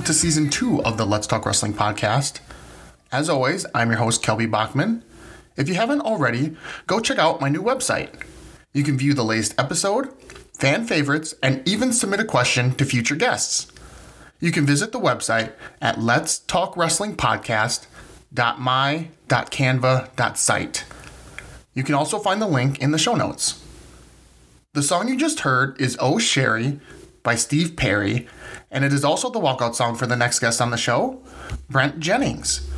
welcome to season two of the Let's Talk Wrestling podcast. As always, I'm your host, Kelby Bachman. If you haven't already, go check out my new website. You can view the latest episode, fan favorites, and even submit a question to future guests. You can visit the website at Let's Talk Wrestling Podcast. Podcast.my.canva.site. You can also find the link in the show notes. The song you just heard is Oh Sherrie by Steve Perry, and it is also the walkout song for the next guest on the show, Brent Jennings.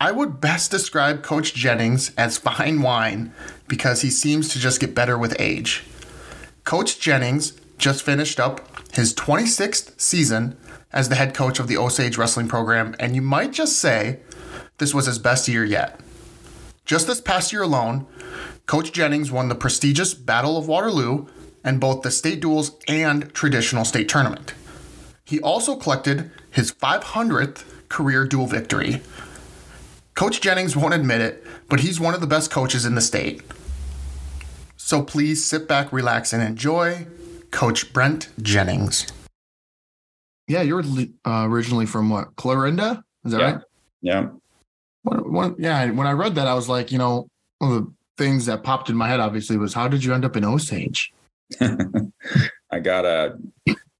I would best describe Coach Jennings as fine wine because he seems to just get better with age. Coach Jennings just finished up his 26th season as the head coach of the Osage wrestling program, and you might just say this was his best year yet. Just this past year alone, Coach Jennings won the prestigious Battle of Waterloo and both the state duals and traditional state tournament. He also collected his 500th career dual victory. Coach Jennings won't admit it, but he's one of the best coaches in the state. So please sit back, relax, and enjoy Coach Brent Jennings. Yeah, you're uh, originally from what? Clarinda? Is that Yeah. right? Yeah. One, one, yeah, when I read that, I was like, you know, one of the things that popped in my head obviously was how did you end up in Osage? I got a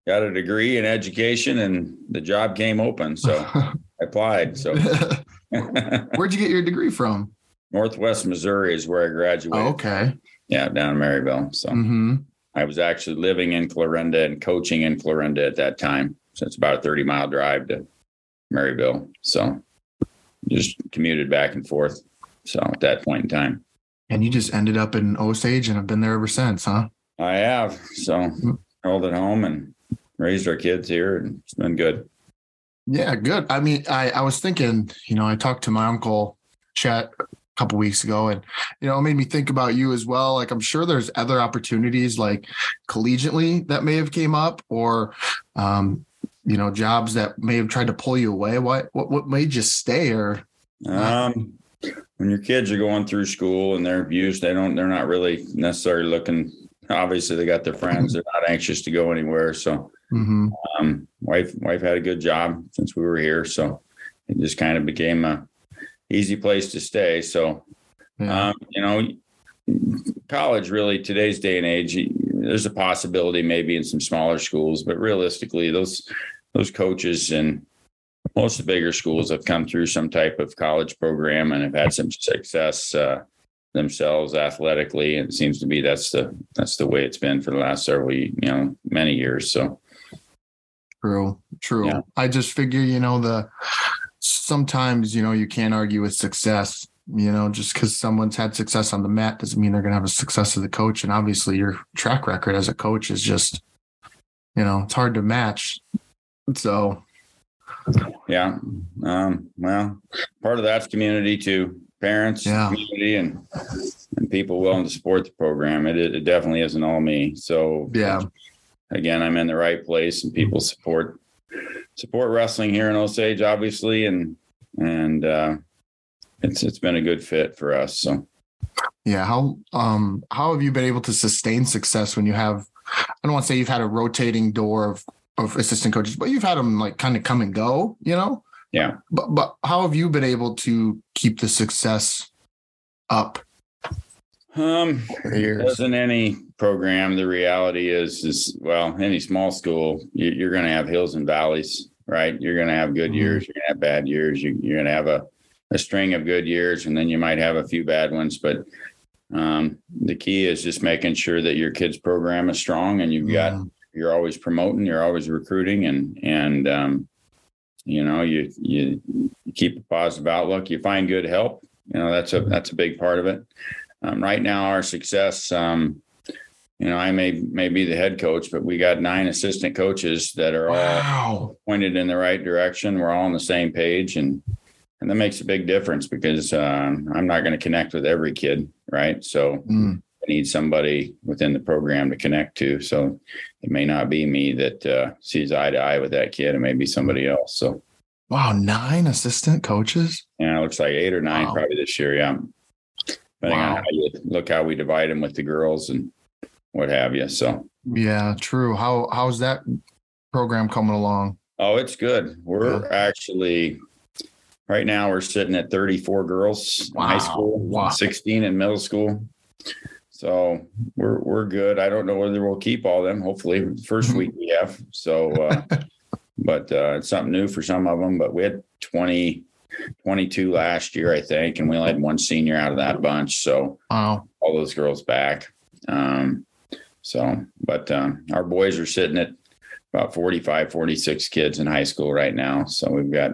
got a degree in education and the job came open. So I applied. So Where'd you get your degree from? Northwest Missouri is where I graduated. Oh, okay. Yeah, down in Maryville. So hmm I was actually living in Clarinda and coaching in Clarinda at that time. So it's about a 30 mile drive to Maryville. So just commuted back and forth. So at that point in time, And you just ended up in Osage and have been there ever since, huh? I have. So held at home and raised our kids here and it's been good. Yeah, good. I mean, I, I was thinking, you know, I talked to my uncle Chet a couple weeks ago and, you know, it made me think about you as well. Like, I'm sure there's other opportunities like collegiately that may have came up or, um, you know, jobs that may have tried to pull you away. What, what, what made you stay or, Um, when your kids are going through school and they're abused, they don't, they're not really necessarily looking. Obviously, they got their friends. They're not anxious to go anywhere. So, Mhm. um, wife, wife had a good job since we were here. So it just kind of became a easy place to stay. So, yeah. um, you know, college really today's day and age, there's a possibility maybe in some smaller schools, but realistically, those those coaches and most of the bigger schools have come through some type of college program and have had some success uh, themselves athletically. And it seems to be that's the that's the way it's been for the last several you know many years. So True, true. Yeah. I just figure, you know, the sometimes, you know, you can't argue with success. You know, just because someone's had success on the mat doesn't mean they're going to have a success as a coach. And obviously, your track record as a coach is just, you know, it's hard to match. So, yeah, um, well, part of that's community too. Parents, Yeah. community, and and people willing to support the program. It it definitely isn't all me. So yeah, again, I'm in the right place, and people support support wrestling here in Osage, obviously, and and uh, it's it's been a good fit for us. So yeah. How um how have you been able to sustain success when you have? I don't want to say you've had a rotating door of of assistant coaches, but you've had them like kind of come and go. You know. yeah, But but how have you been able to keep the success up um, years? As in any program, the reality is, is well, any small school, you, you're going to have hills and valleys, right? You're going to have good Mhm. years, you're going to have bad years, you, you're going to have a, a string of good years, and then you might have a few bad ones. But um, the key is just making sure that your kids' program is strong, and you've got Mm, you're always promoting, you're always recruiting, and and um, you know you you keep a positive outlook. You find good help. You know that's a that's a big part of it. Um, right now, our success. Um, you know, I may may be the head coach, but we got nine assistant coaches that are all pointed in the right direction. We're all on the same page, and and that makes a big difference because um, I'm not going to connect with every kid, right? So Mm, we need somebody within the program to connect to. So it may not be me that uh, sees eye to eye with that kid. It may be somebody else. So Wow, nine assistant coaches. yeah, it looks like eight or nine Wow. probably this year. Yeah, depending Wow. on how you look how we divide them with the girls and what have you. So Yeah, true. How how's that program coming along? oh, it's good. We're actually right now we're sitting at 34 girls in high school, Wow. 16 in middle school. So we're we're good. I don't know whether we'll keep all them. Hopefully, 1st Mhm. week we have. So, uh, but uh, it's something new for some of them. But we had 20, 22 last year, I think, and we only had one senior out of that bunch. So Wow. all those girls back. Um, so, but um, our boys are sitting at about 45, 46 kids in high school right now. So we've got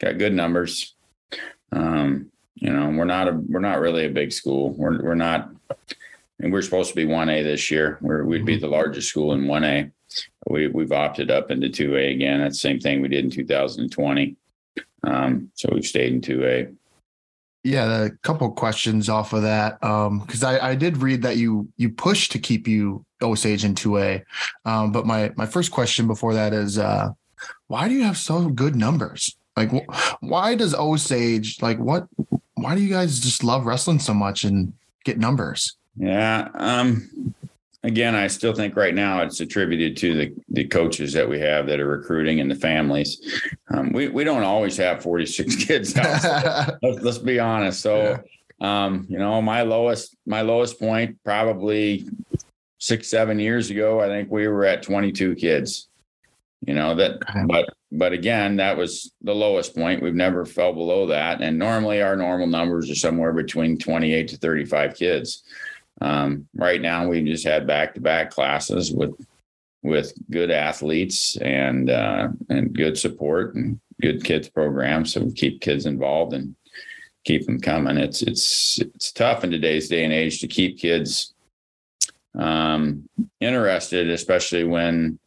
got good numbers. Um, you know, we're not a we're not really a big school. We're we're not. And we're supposed to be one A this year. We're, we'd be the largest school in one A. We we've opted up into two A again. That's the same thing we did in 2020. Um, so we've stayed in two A. Yeah, a couple questions off of that. Um, because I, I did read that you you pushed to keep you Osage in 2A. Um, but my my first question before that is uh why do you have so good numbers? Like wh- why does Osage like what why do you guys just love wrestling so much and get numbers? Yeah. Um, again, I still think right now it's attributed to the, the coaches that we have that are recruiting and the families. Um, we, we don't always have 46 kids out. let's, let's be honest. So, um, you know, my lowest, my lowest point probably six, seven years ago, I think we were at 22 kids, you know, that, but, but again, that was the lowest point. We've never fell below that. And normally our normal numbers are somewhere between 28 to 35 kids. Um, right now, we just had back to back classes with with good athletes and uh, and good support and good kids programs. So we keep kids involved and keep them coming. It's it's it's tough in today's day and age to keep kids um, interested, especially when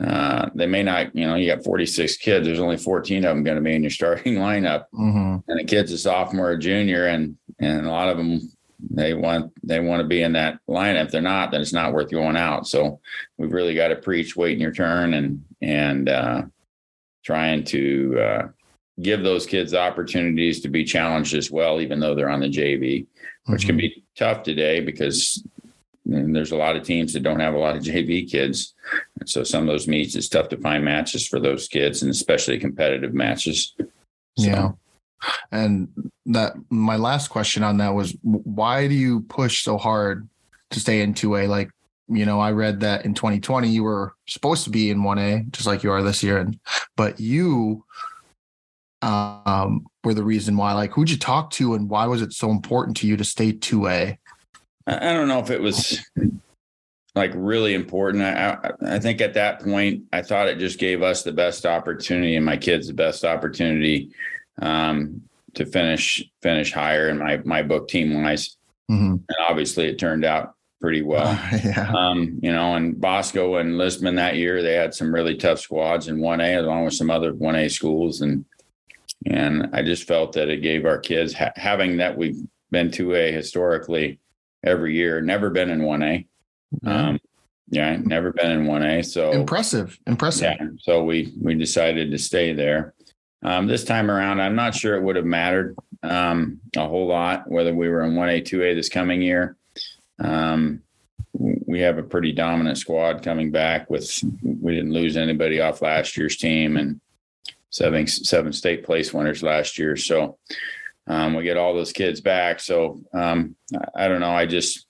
uh, they may not. You know, you got 46 kids. There's only 14 of them going to be in your starting lineup hmm and the kid's a sophomore or junior and and a lot of them they want they want to be in that lineup if they're not then it's not worth going out so we've really got to preach waiting your turn and and uh trying to uh give those kids opportunities to be challenged as well even though they're on the jv which can be tough today because and there's a lot of teams that don't have a lot of JV kids. And so some of those meets, it's tough to find matches for those kids and especially competitive matches. So- Yeah. And that my last question on that was why do you push so hard to stay in 2A? Like, you know, I read that in 2020 you were supposed to be in 1A, just like you are this year. And but you um were the reason why. Like who'd you talk to and why was it so important to you to stay 2A? I don't know if it was like really important. I, I I think at that point, I thought it just gave us the best opportunity and my kids the best opportunity um, to finish finish higher in my my book team wise. Mhm. And obviously, it turned out pretty well. yeah. Um, you know, and Bosco and Lisbon that year, they had some really tough squads in 1A along with some other 1A schools. And and I just felt that it gave our kids ha- having that we've been 2A historically every year, never been in 1A. Um, yeah, never been in 1A. So impressive. Impressive. yeah, so we we decided to stay there. Um, this time around, I'm not sure it would have mattered um, a whole lot whether we were in 1A, 2A this coming year. Um, we have a pretty dominant squad coming back. With we didn't lose anybody off last year's team, and seven seven state place winners last year. So um, we get all those kids back. So um, I, I don't know. I just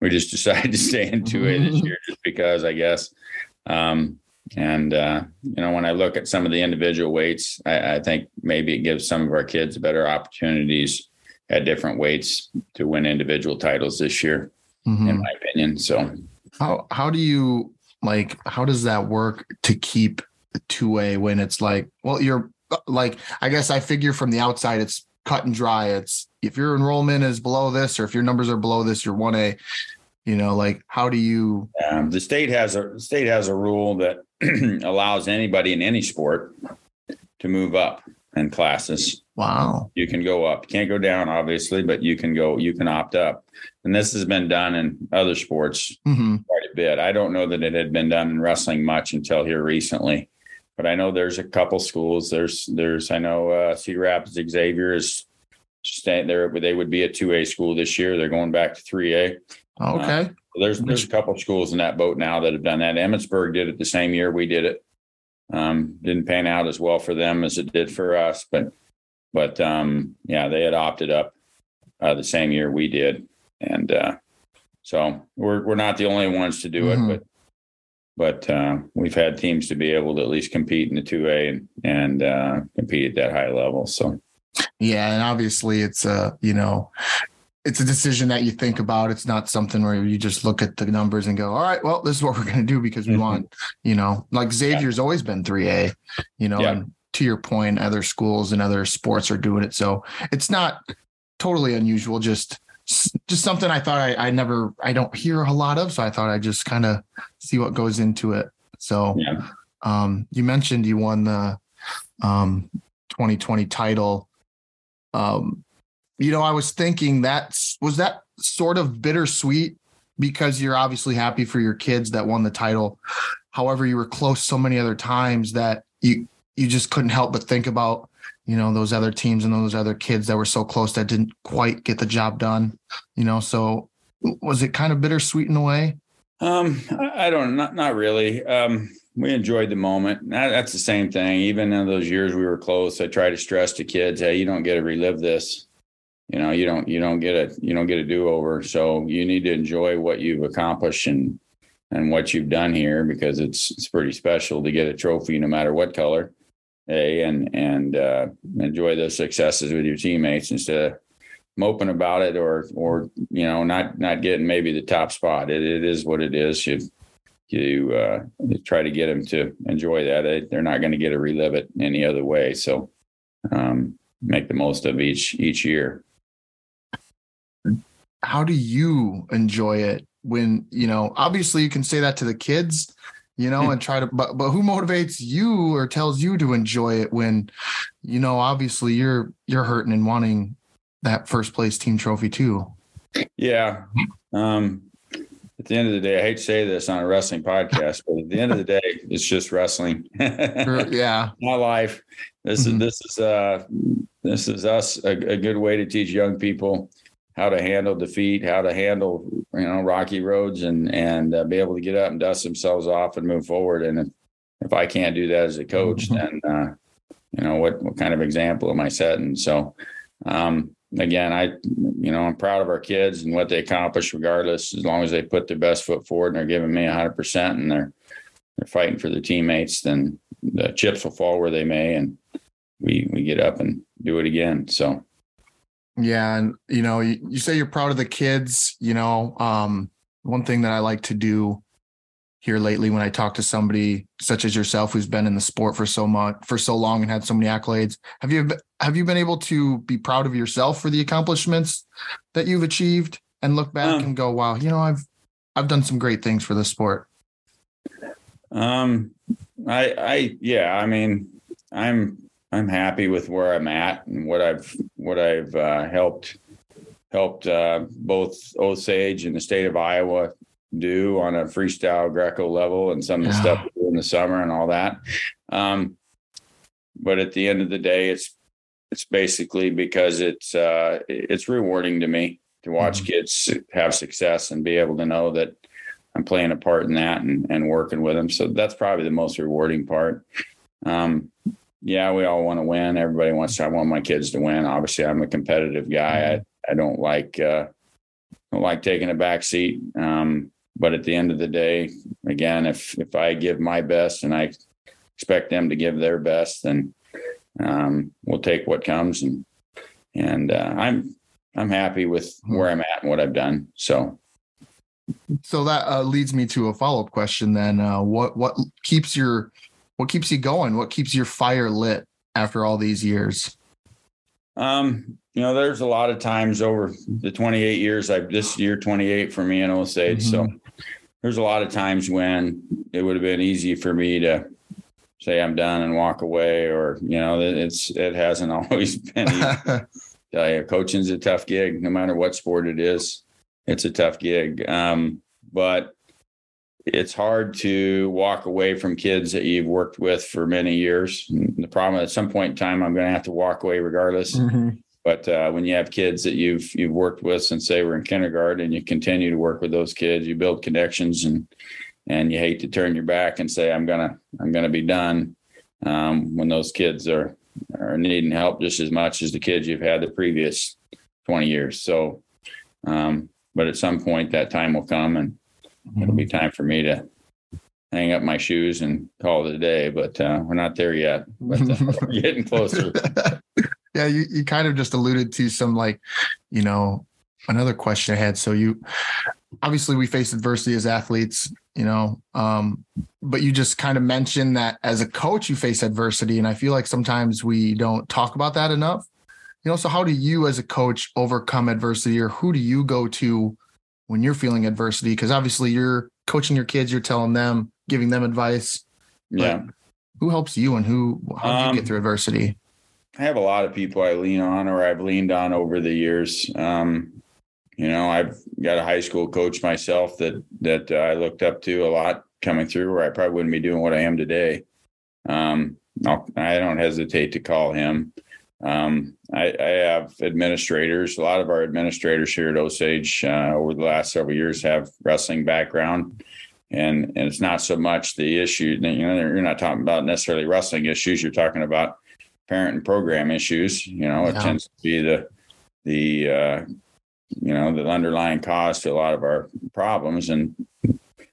we just decided to stay in 2A this year just because I guess. Um, and uh, you know, when I look at some of the individual weights, I, I think maybe it gives some of our kids better opportunities at different weights to win individual titles this year, Mhm. in my opinion. So How how do you like how does that work to keep 2A when it's like well you're like I guess I figure from the outside it's cut and dry it's if your enrollment is below this or if your numbers are below this you're 1A you know like how do you um, the state has a state has a rule that allows anybody in any sport to move up in classes. Wow. You can go up. Can't go down, obviously, but you can go. You can opt up, and this has been done in other sports hmm quite a bit. I don't know that it had been done in wrestling much until here recently, but I know there's a couple schools. There's there's I know uh, Cedar Rapids Xavier is staying there. They would be a two A school this year. They're going back to three A. Okay. There's there's a couple schools in that boat now that have done that. Emmetsburg did it the same year we did it. Um, didn't pan out as well for them as it did for us, but but um, yeah, they had opted up uh, the same year we did, and uh, so we're we're not the only ones to do it, but but uh, we've had teams to be able to at least compete in the two A and and uh, compete at that high level. So Yeah, and obviously it's a you know, it's a decision that you think about. It's not something where you just look at the numbers and go, "All right, well, this is what we're going to do because we Mhm. want." You know, like Xavier's always been three A. You know, Yeah. and to your point, other schools and other sports are doing it, so it's not totally unusual. Just just something I thought I, I never I don't hear a lot of, so I thought I'd just kind of see what goes into it. So yeah, um, you mentioned you won the um, 2020 title. Um, you know, I was thinking that was that sort of bittersweet because you're obviously happy for your kids that won the title. However, you were close so many other times that you you just couldn't help but think about you know those other teams and those other kids that were so close that didn't quite get the job done. You know, so was it kind of bittersweet in a way? Um, I don't, not not really. Um, we enjoyed the moment. That, that's the same thing. Even in those years we were close, I try to stress to kids, hey, you don't get to relive this. You know, you don't you don't get a you don't get a do over. So you need to enjoy what you've accomplished and and what you've done here because it's it's pretty special to get a trophy no matter what color. Hey, and and uh, enjoy those successes with your teammates instead of moping about it or or you know not not getting maybe the top spot it, it is what it is you you uh try to get them to enjoy that They- they're not going to get to relive it any other way so um make the most of each each year how do you enjoy it when you know obviously you can say that to the kids you know and try to but but who motivates you or tells you to enjoy it when you know obviously you're you're hurting and wanting that first place team trophy too? Yeah. Um at the end of the day i hate to say this on a wrestling podcast but at the end of the day it's just wrestling. Yeah. My life. This Mhm. is this is uh this is us a, a good way to teach young people how to handle defeat, how to handle you know rocky roads, and and uh, be able to get up and dust themselves off and move forward. And if, if I can't do that as a coach, Mhm. then uh, you know what what kind of example am I setting? So um, again, I you know I'm proud of our kids and what they accomplish, regardless, as long as they put their best foot forward and they're giving me 100 percent and they're they're fighting for their teammates, then the chips will fall where they may, and we we get up and do it again. So yeah and you know you, you say you're proud of the kids you know um one thing that i like to do here lately when i talk to somebody such as yourself who's been in the sport for so much for so long and had so many accolades have you have you been able to be proud of yourself for the accomplishments that you've achieved and look back Um, and go wow you know i've i've done some great things for the sport um, I I yeah, I mean, I'm I'm happy with where I'm at and what I've what I've uh, helped helped uh, both Osage and the state of Iowa do on a freestyle Greco level and some of the Yeah. stuff in the summer and all that. Um, but at the end of the day, it's it's basically because it's uh, it's rewarding to me to watch Mhm. kids have success and be able to know that I'm playing a part in that and, and working with them. So that's probably the most rewarding part. Um, yeah, we all want to win. Everybody wants to. I want my kids to win. Obviously, I'm a competitive guy. I, I don't like uh, don't like taking a back seat. Um, but at the end of the day, again, if if I give my best and I expect them to give their best, then um, we'll take what comes. And and uh, I'm I'm happy with where I'm at and what I've done. So so that uh, leads me to a follow-up question then uh, what what keeps your what keeps you going what keeps your fire lit after all these years Um, you know, there's a lot of times over the 28 years I've this year 28 for me in Osage. So there's a lot of times when it would have been easy for me to say I'm done and walk away, or you know, it's it hasn't always been. Easy. Tell you, coaching's a tough gig, no matter what sport it is. It's a tough gig, um, but it's hard to walk away from kids that you've worked with for many years. The problem at some point in time, I'm going to have to walk away regardless. Mm-hmm. But uh, when you have kids that you've you've worked with since they were in kindergarten, and you continue to work with those kids, you build connections, and and you hate to turn your back and say I'm gonna I'm gonna be done um, when those kids are are needing help just as much as the kids you've had the previous 20 years. So, um, but at some point that time will come, and. It'll be time for me to hang up my shoes and call it a day. But uh, we're not there yet. But uh, we're getting closer. yeah, you, you kind of just alluded to some like, you know, another question I had. So you obviously we face adversity as athletes, you know, um, but you just kind of mentioned that as a coach you face adversity, and I feel like sometimes we don't talk about that enough. You know, so how do you as a coach overcome adversity, or who do you go to when you're feeling adversity? Because obviously you're coaching your kids, you're telling them, giving them advice. Yeah. Who helps you, and who how do you um, get through adversity? I have a lot of people I lean on or I've leaned on over the years. Um, you know, I've got a high school coach myself that that uh, I looked up to a lot coming through, where I probably wouldn't be doing what I am today. Um, I'll, I do not hesitate to call him. Um, I, I, have administrators. A lot of our administrators here at Osage uh, over the last several years have wrestling background, and and it's not so much the issue. You know, you're not talking about necessarily wrestling issues. You're talking about parent and program issues. You know, it yeah. tends to be the the uh, you know the underlying cause to a lot of our problems. And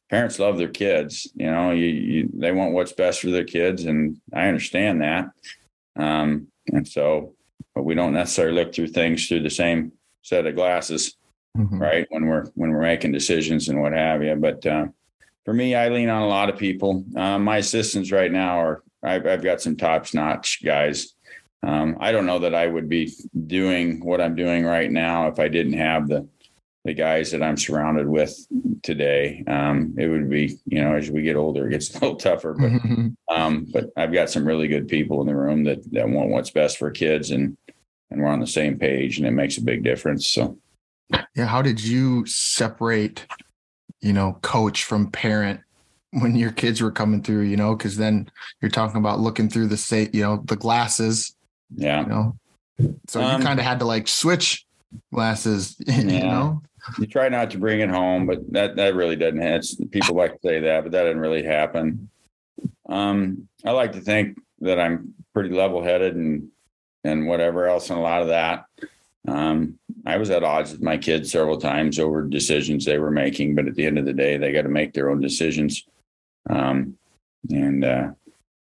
parents love their kids. You know, you, you they want what's best for their kids, and I understand that. Um, and so, but we don't necessarily look through things through the same set of glasses, mm-hmm. right? When we're when we're making decisions and what have you. But uh, for me, I lean on a lot of people. Uh, my assistants right now are I've, I've got some top notch guys. Um, I don't know that I would be doing what I'm doing right now if I didn't have the the guys that I'm surrounded with today. Um, it would be, you know, as we get older, it gets a little tougher. But mm-hmm. um, but I've got some really good people in the room that that want what's best for kids, and and we're on the same page, and it makes a big difference. So, yeah, how did you separate, you know, coach from parent when your kids were coming through, you know, because then you're talking about looking through the say, you know, the glasses. Yeah. You know, so um, you kind of had to like switch glasses, you yeah. know. You try not to bring it home, but that that really doesn't. Happen. People like to say that, but that didn't really happen. Um, I like to think that I'm pretty level-headed and and whatever else, and a lot of that. Um, I was at odds with my kids several times over decisions they were making, but at the end of the day, they got to make their own decisions um, and uh,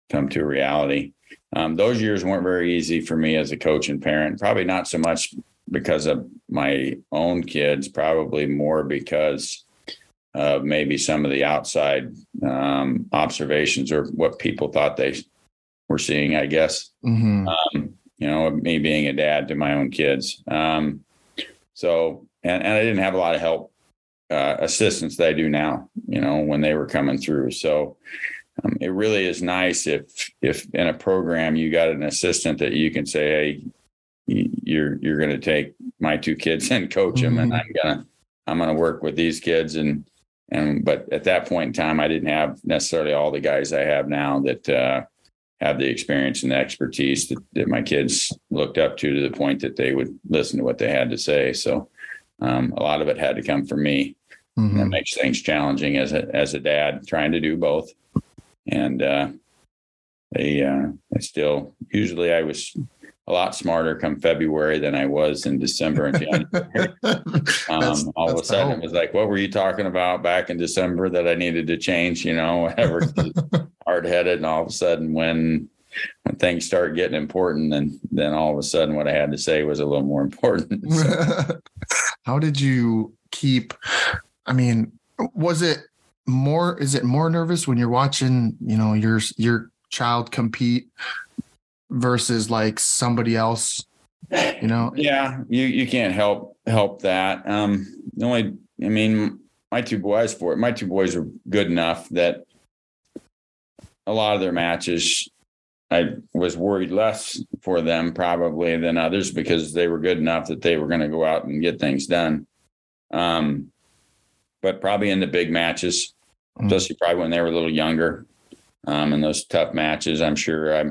come to a reality. Um, those years weren't very easy for me as a coach and parent. Probably not so much because of my own kids, probably more because of maybe some of the outside um, observations or what people thought they were seeing. I guess. Mm-hmm. Um, you know, me being a dad to my own kids. Um, so, and, and I didn't have a lot of help uh, assistance that I do now, you know, when they were coming through. So um, it really is nice if if in a program you got an assistant that you can say, hey, you're you're going to take my two kids and coach them, mm-hmm. and I'm gonna I'm gonna work with these kids and and but at that point in time, I didn't have necessarily all the guys I have now that uh, have the experience and the expertise that, that my kids looked up to to the point that they would listen to what they had to say. So um, a lot of it had to come from me. Mm-hmm. That makes things challenging as a as a dad trying to do both. And uh, they uh, I still usually I was a lot smarter come February than I was in December and January. um, all of a sudden, it was like, "What were you talking about back in December that I needed to change?" You know, whatever. Hard headed, and all of a sudden, when when things start getting important, then then all of a sudden, what I had to say was a little more important. So. How did you keep? I mean, was it more? Is it more nervous when you're watching? You know, your your child compete versus like somebody else you know yeah you you can't help help that um the only i mean my two boys for it my two boys are good enough that a lot of their matches, I was worried less for them probably than others because they were good enough that they were going to go out and get things done. Um, but probably in the big matches, Mm. especially probably when they were a little younger, um, in those tough matches, I'm sure I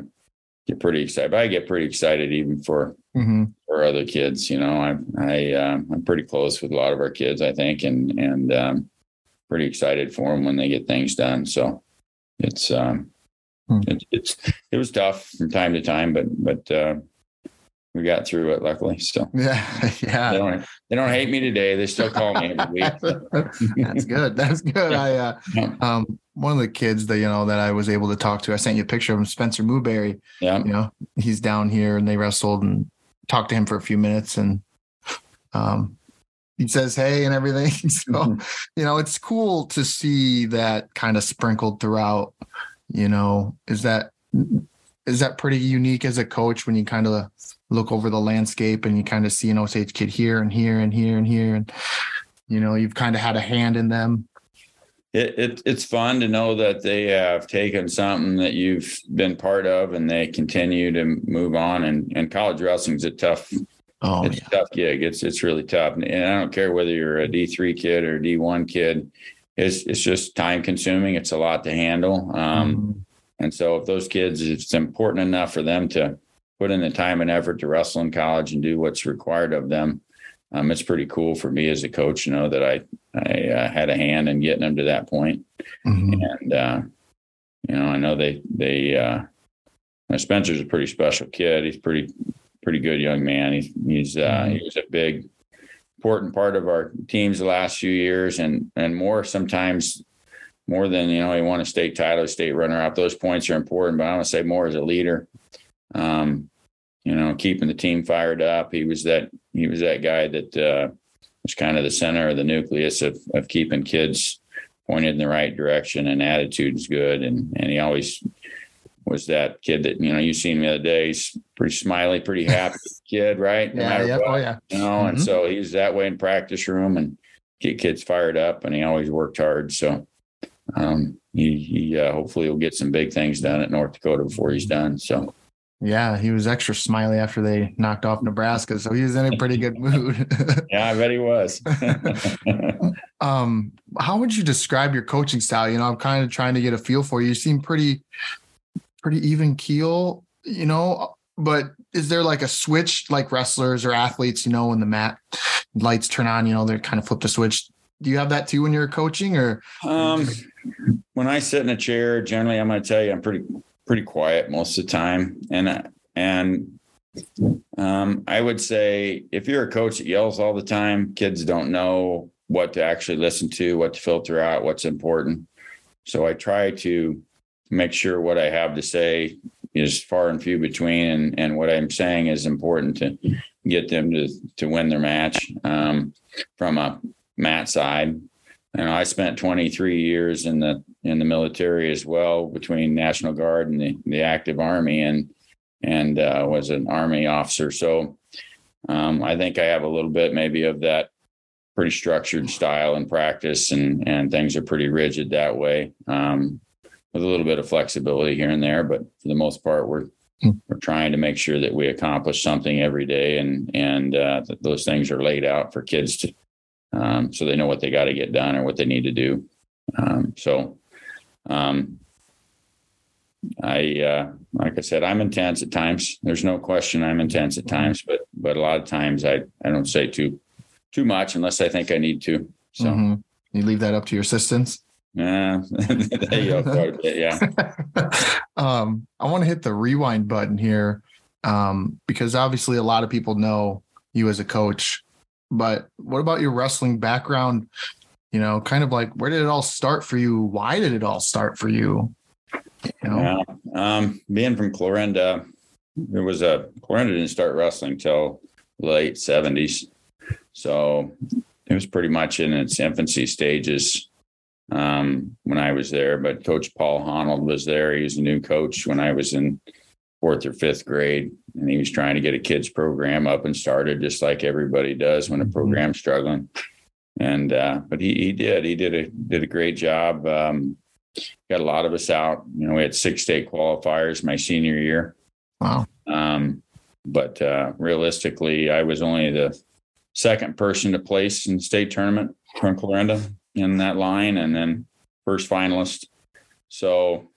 get pretty excited. But I get pretty excited even for Mhm. for other kids. You know, I I uh, I'm pretty close with a lot of our kids, I think, and and um, pretty excited for them when they get things done. So it's um, Hmm. it, it's it was tough from time to time, but but uh, we got through it luckily. So Yeah, they yeah. don't they don't hate me today. They still call me every week. That's good. That's good. I uh, um one of the kids that you know that I was able to talk to, I sent you a picture of him, Spencer Mooberry. Yeah, You know, he's down here and they wrestled and talked to him for a few minutes and um he says hey and everything. So, you know, it's cool to see that kind of sprinkled throughout. You know, is that is that pretty unique as a coach when you kind of look over the landscape and you kind of see an Osage kid here and here and here and here and you know, you've kind of had a hand in them. it, it it's fun to know that they have taken something that you've been part of and they continue to move on. And and college wrestling's a tough Oh it's yeah. a tough gig. It's it's really tough, and I don't care whether you're a D three kid or D one kid. It's it's just time consuming. It's a lot to handle. Um, Mhm. and so if those kids, it's important enough for them to put in the time and effort to wrestle in college and do what's required of them. Um, it's pretty cool for me as a coach, you know, that I I uh, had a hand in getting them to that point. Mhm. And uh, you know, I know they they uh, Spencer's a pretty special kid. He's pretty pretty good young man. He's he's uh, he was a big important part of our teams the last few years, and and more sometimes more than you know he won a state title, state runner up. Those points are important, but I want to say more as a leader. Um, you know, keeping the team fired up. He was that he was that guy that uh, was kind of the center of the nucleus of of keeping kids pointed in the right direction and attitude's good. And and he always was that kid that you know you seen the other day. He's pretty smiley, pretty happy kid, right? No Yeah, yeah. what, Oh yeah. you know. And Mhm. so he's that way in practice room and get kids fired up, and he always worked hard. So. Um, he, he uh, hopefully will get some big things done at North Dakota before he's done. So Yeah, he was extra smiley after they knocked off Nebraska, so he was in a pretty good mood. yeah, I bet he was. um, how would you describe your coaching style? You know, I'm kind of trying to get a feel for you. You seem pretty, pretty even keel, you know, but is there like a switch like wrestlers or athletes, you know, when the mat lights turn on, you know, they kind of flip the switch. Do you have that too when you're coaching or Um, when I sit in a chair, generally, I'm going to tell you, I'm pretty pretty quiet most of the time, and and um, I would say if you're a coach that yells all the time, kids don't know what to actually listen to, what to filter out, what's important. So I try to make sure what I have to say is far and few between, and and what I'm saying is important to get them to to win their match um, from a mat side. Know, I spent 23 years in the in the military as well, between National Guard and the, the active Army, and and uh, was an Army officer. So um, I think I have a little bit maybe of that pretty structured style and practice, and and things are pretty rigid that way, um, with a little bit of flexibility here and there. But for the most part, we're we're trying to make sure that we accomplish something every day, and and uh, those things are laid out for kids to um, so they know what they got to get done or what they need to do. Um, so, um, I, uh, like I said, I'm intense at times. There's no question I'm intense at times, but, but a lot of times I, I don't say too, too much unless I think I need to. So, Mhm. you leave that up to your assistants? yeah, there you go. yeah. um, I want to hit the rewind button here um, because obviously a lot of people know you as a coach. But what about your wrestling background? You know, kind of like where did it all start for you? Why did it all start for you? You know, Yeah. Um, being from Clarinda, it was a Clarinda didn't start wrestling till late 70s. So it was pretty much in its infancy stages um, when I was there. But Coach Paul Honnold was there. He was a new coach when I was in fourth or fifth grade. And he was trying to get a kids program up and started just like everybody does when a program's struggling. And uh, but he he did he did a did a great job. Um, got a lot of us out. You know, we had six state qualifiers my senior year. Wow. Um, but uh, realistically, I was only the second person to place in the state tournament from Clarinda in that line, and then first finalist. So,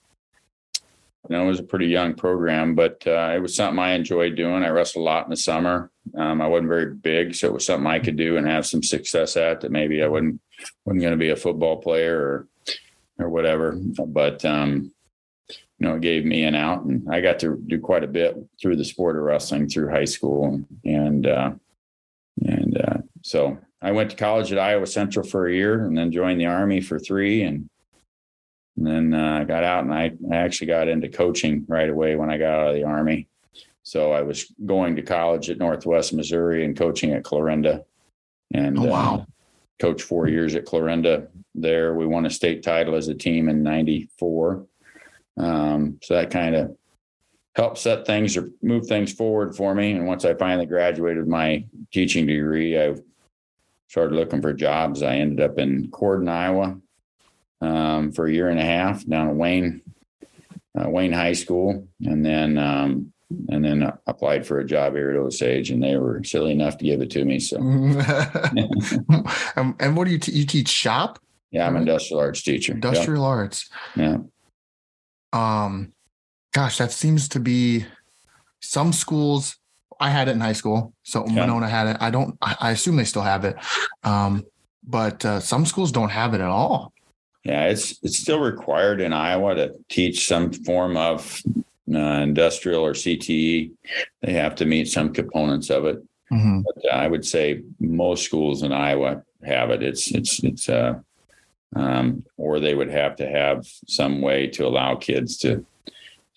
you know, it was a pretty young program, but uh, it was something I enjoyed doing. I wrestled a lot in the summer. Um, I wasn't very big, so it was something I could do and have some success at. That maybe I wouldn't wasn't going to be a football player or or whatever, but um, you know, it gave me an out, and I got to do quite a bit through the sport of wrestling through high school, and uh, and uh, so I went to college at Iowa Central for a year, and then joined the Army for three, and, and then uh, I got out, and I, I actually got into coaching right away when I got out of the Army. So I was going to college at Northwest Missouri and coaching at Clarinda, and Oh, uh, wow. coached four years at Clarinda. There, we won a state title as a team in '94. Um, so that kind of helped set things or move things forward for me. And once I finally graduated my teaching degree, I started looking for jobs. I ended up in Corydon, Iowa, um, for a year and a half down at Wayne, uh, Wayne High School, and then um, and then applied for a job here at Osage, and they were silly enough to give it to me. So um, and what do you te- you teach shop yeah, I'm an industrial arts teacher. Yep. industrial arts? Yeah. Um, gosh, that seems to be some schools. I had it in high school, so Yeah. Monona had it. I don't. I, I assume they still have it, um, but uh, some schools don't have it at all. Yeah, it's it's still required in Iowa to teach some form of uh, industrial or CTE. They have to meet some components of it. Mhm. But I would say most schools in Iowa have it. It's it's it's uh, um, or they would have to have some way to allow kids to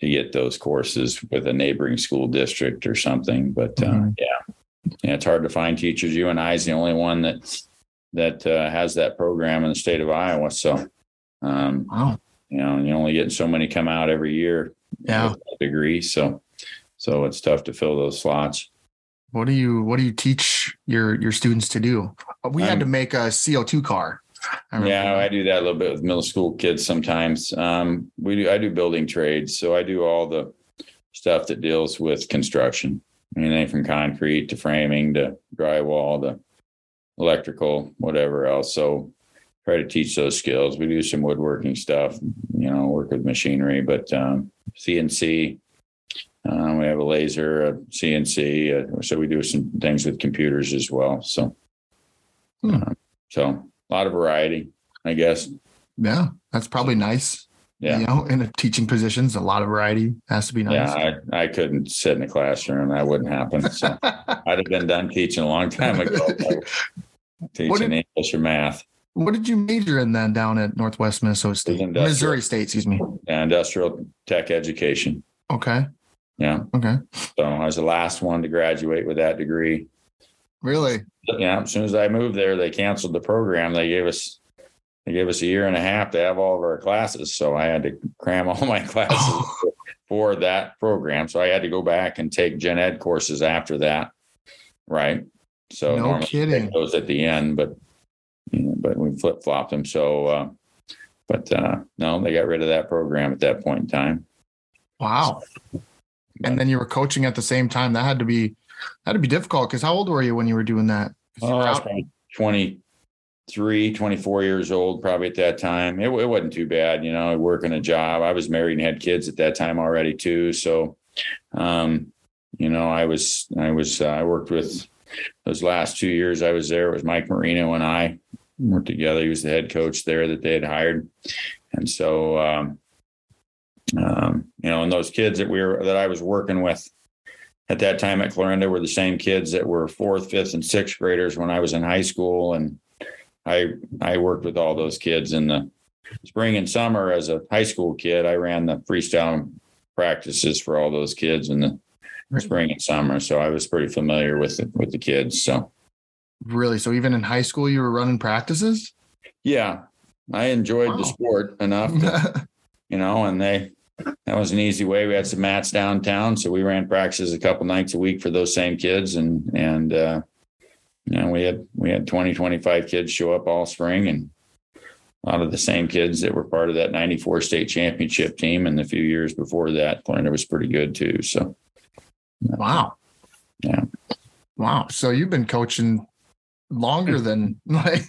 to get those courses with a neighboring school district or something. But uh, Mhm. yeah, yeah, it's hard to find teachers. UNI is the only one that that uh, has that program in the state of Iowa. So, um, Wow. you know, you only get so many come out every year Yeah. degree. So, so it's tough to fill those slots. What do you What do you teach your your students to do? We had Um, to make a CO two car. I Yeah, I do that a little bit with middle school kids sometimes. Um, we do. I do building trades, so I do all the stuff that deals with construction, anything from concrete to framing to drywall to electrical, whatever else. So try to teach those skills. We do some woodworking stuff, you know, work with machinery, but um, CNC. Uh, we have a laser, a CNC, uh, so we do some things with computers as well. So, Hmm. uh, so a lot of variety, I guess. yeah, that's probably nice. Yeah. you know, in a teaching positions, a lot of variety has to be nice. Yeah, I, I couldn't sit in a classroom. That wouldn't happen. So I'd have been done teaching a long time ago. Teaching did- English or math, What did you major in then down at Northwest Minnesota State? Missouri State, excuse me. yeah, industrial tech education. Okay. Yeah. Okay. So I was the last one to graduate with that degree. Really? Yeah. As soon as I moved there, they canceled the program. They gave us they gave us a year and a half to have all of our classes. So I had to cram all my classes for that program. So I had to go back and take gen ed courses after that. Right. So No kidding. those at the end, but you know, but we flip flopped them. So uh but uh no, they got rid of that program at that point in time. Wow. And then you were coaching at the same time. That had to be that had to be difficult because how old were you when you were doing that? Oh, I was out- probably 23, 24 years old, probably at that time. It, it wasn't too bad, you know, working a job. I was married and had kids at that time already too. So, um, you know, I was, I was, uh, I worked with those last two years I was there. It was Mike Marino and I worked together. He was the head coach there that they had hired. And so, um, um, you know, and those kids that we were, that I was working with at that time at Clarinda were the same kids that were fourth, fifth, and sixth graders when I was in high school. And I I worked with all those kids in the spring and summer as a high school kid. I ran the freestyle practices for all those kids in the spring and summer. So I was pretty familiar with the, with the kids. So really? So even in high school, you were running practices? yeah, I enjoyed Wow. the sport enough to you know, and they that was an easy way. We had some mats downtown, so we ran practices a couple nights a week for those same kids, and and uh, you know we had we had 20, 25 kids show up all spring, and a lot of the same kids that were part of that 94 state championship team. And the few years before that, Clarinda was pretty good too. So, Wow. Yeah. Wow. So you've been coaching longer than like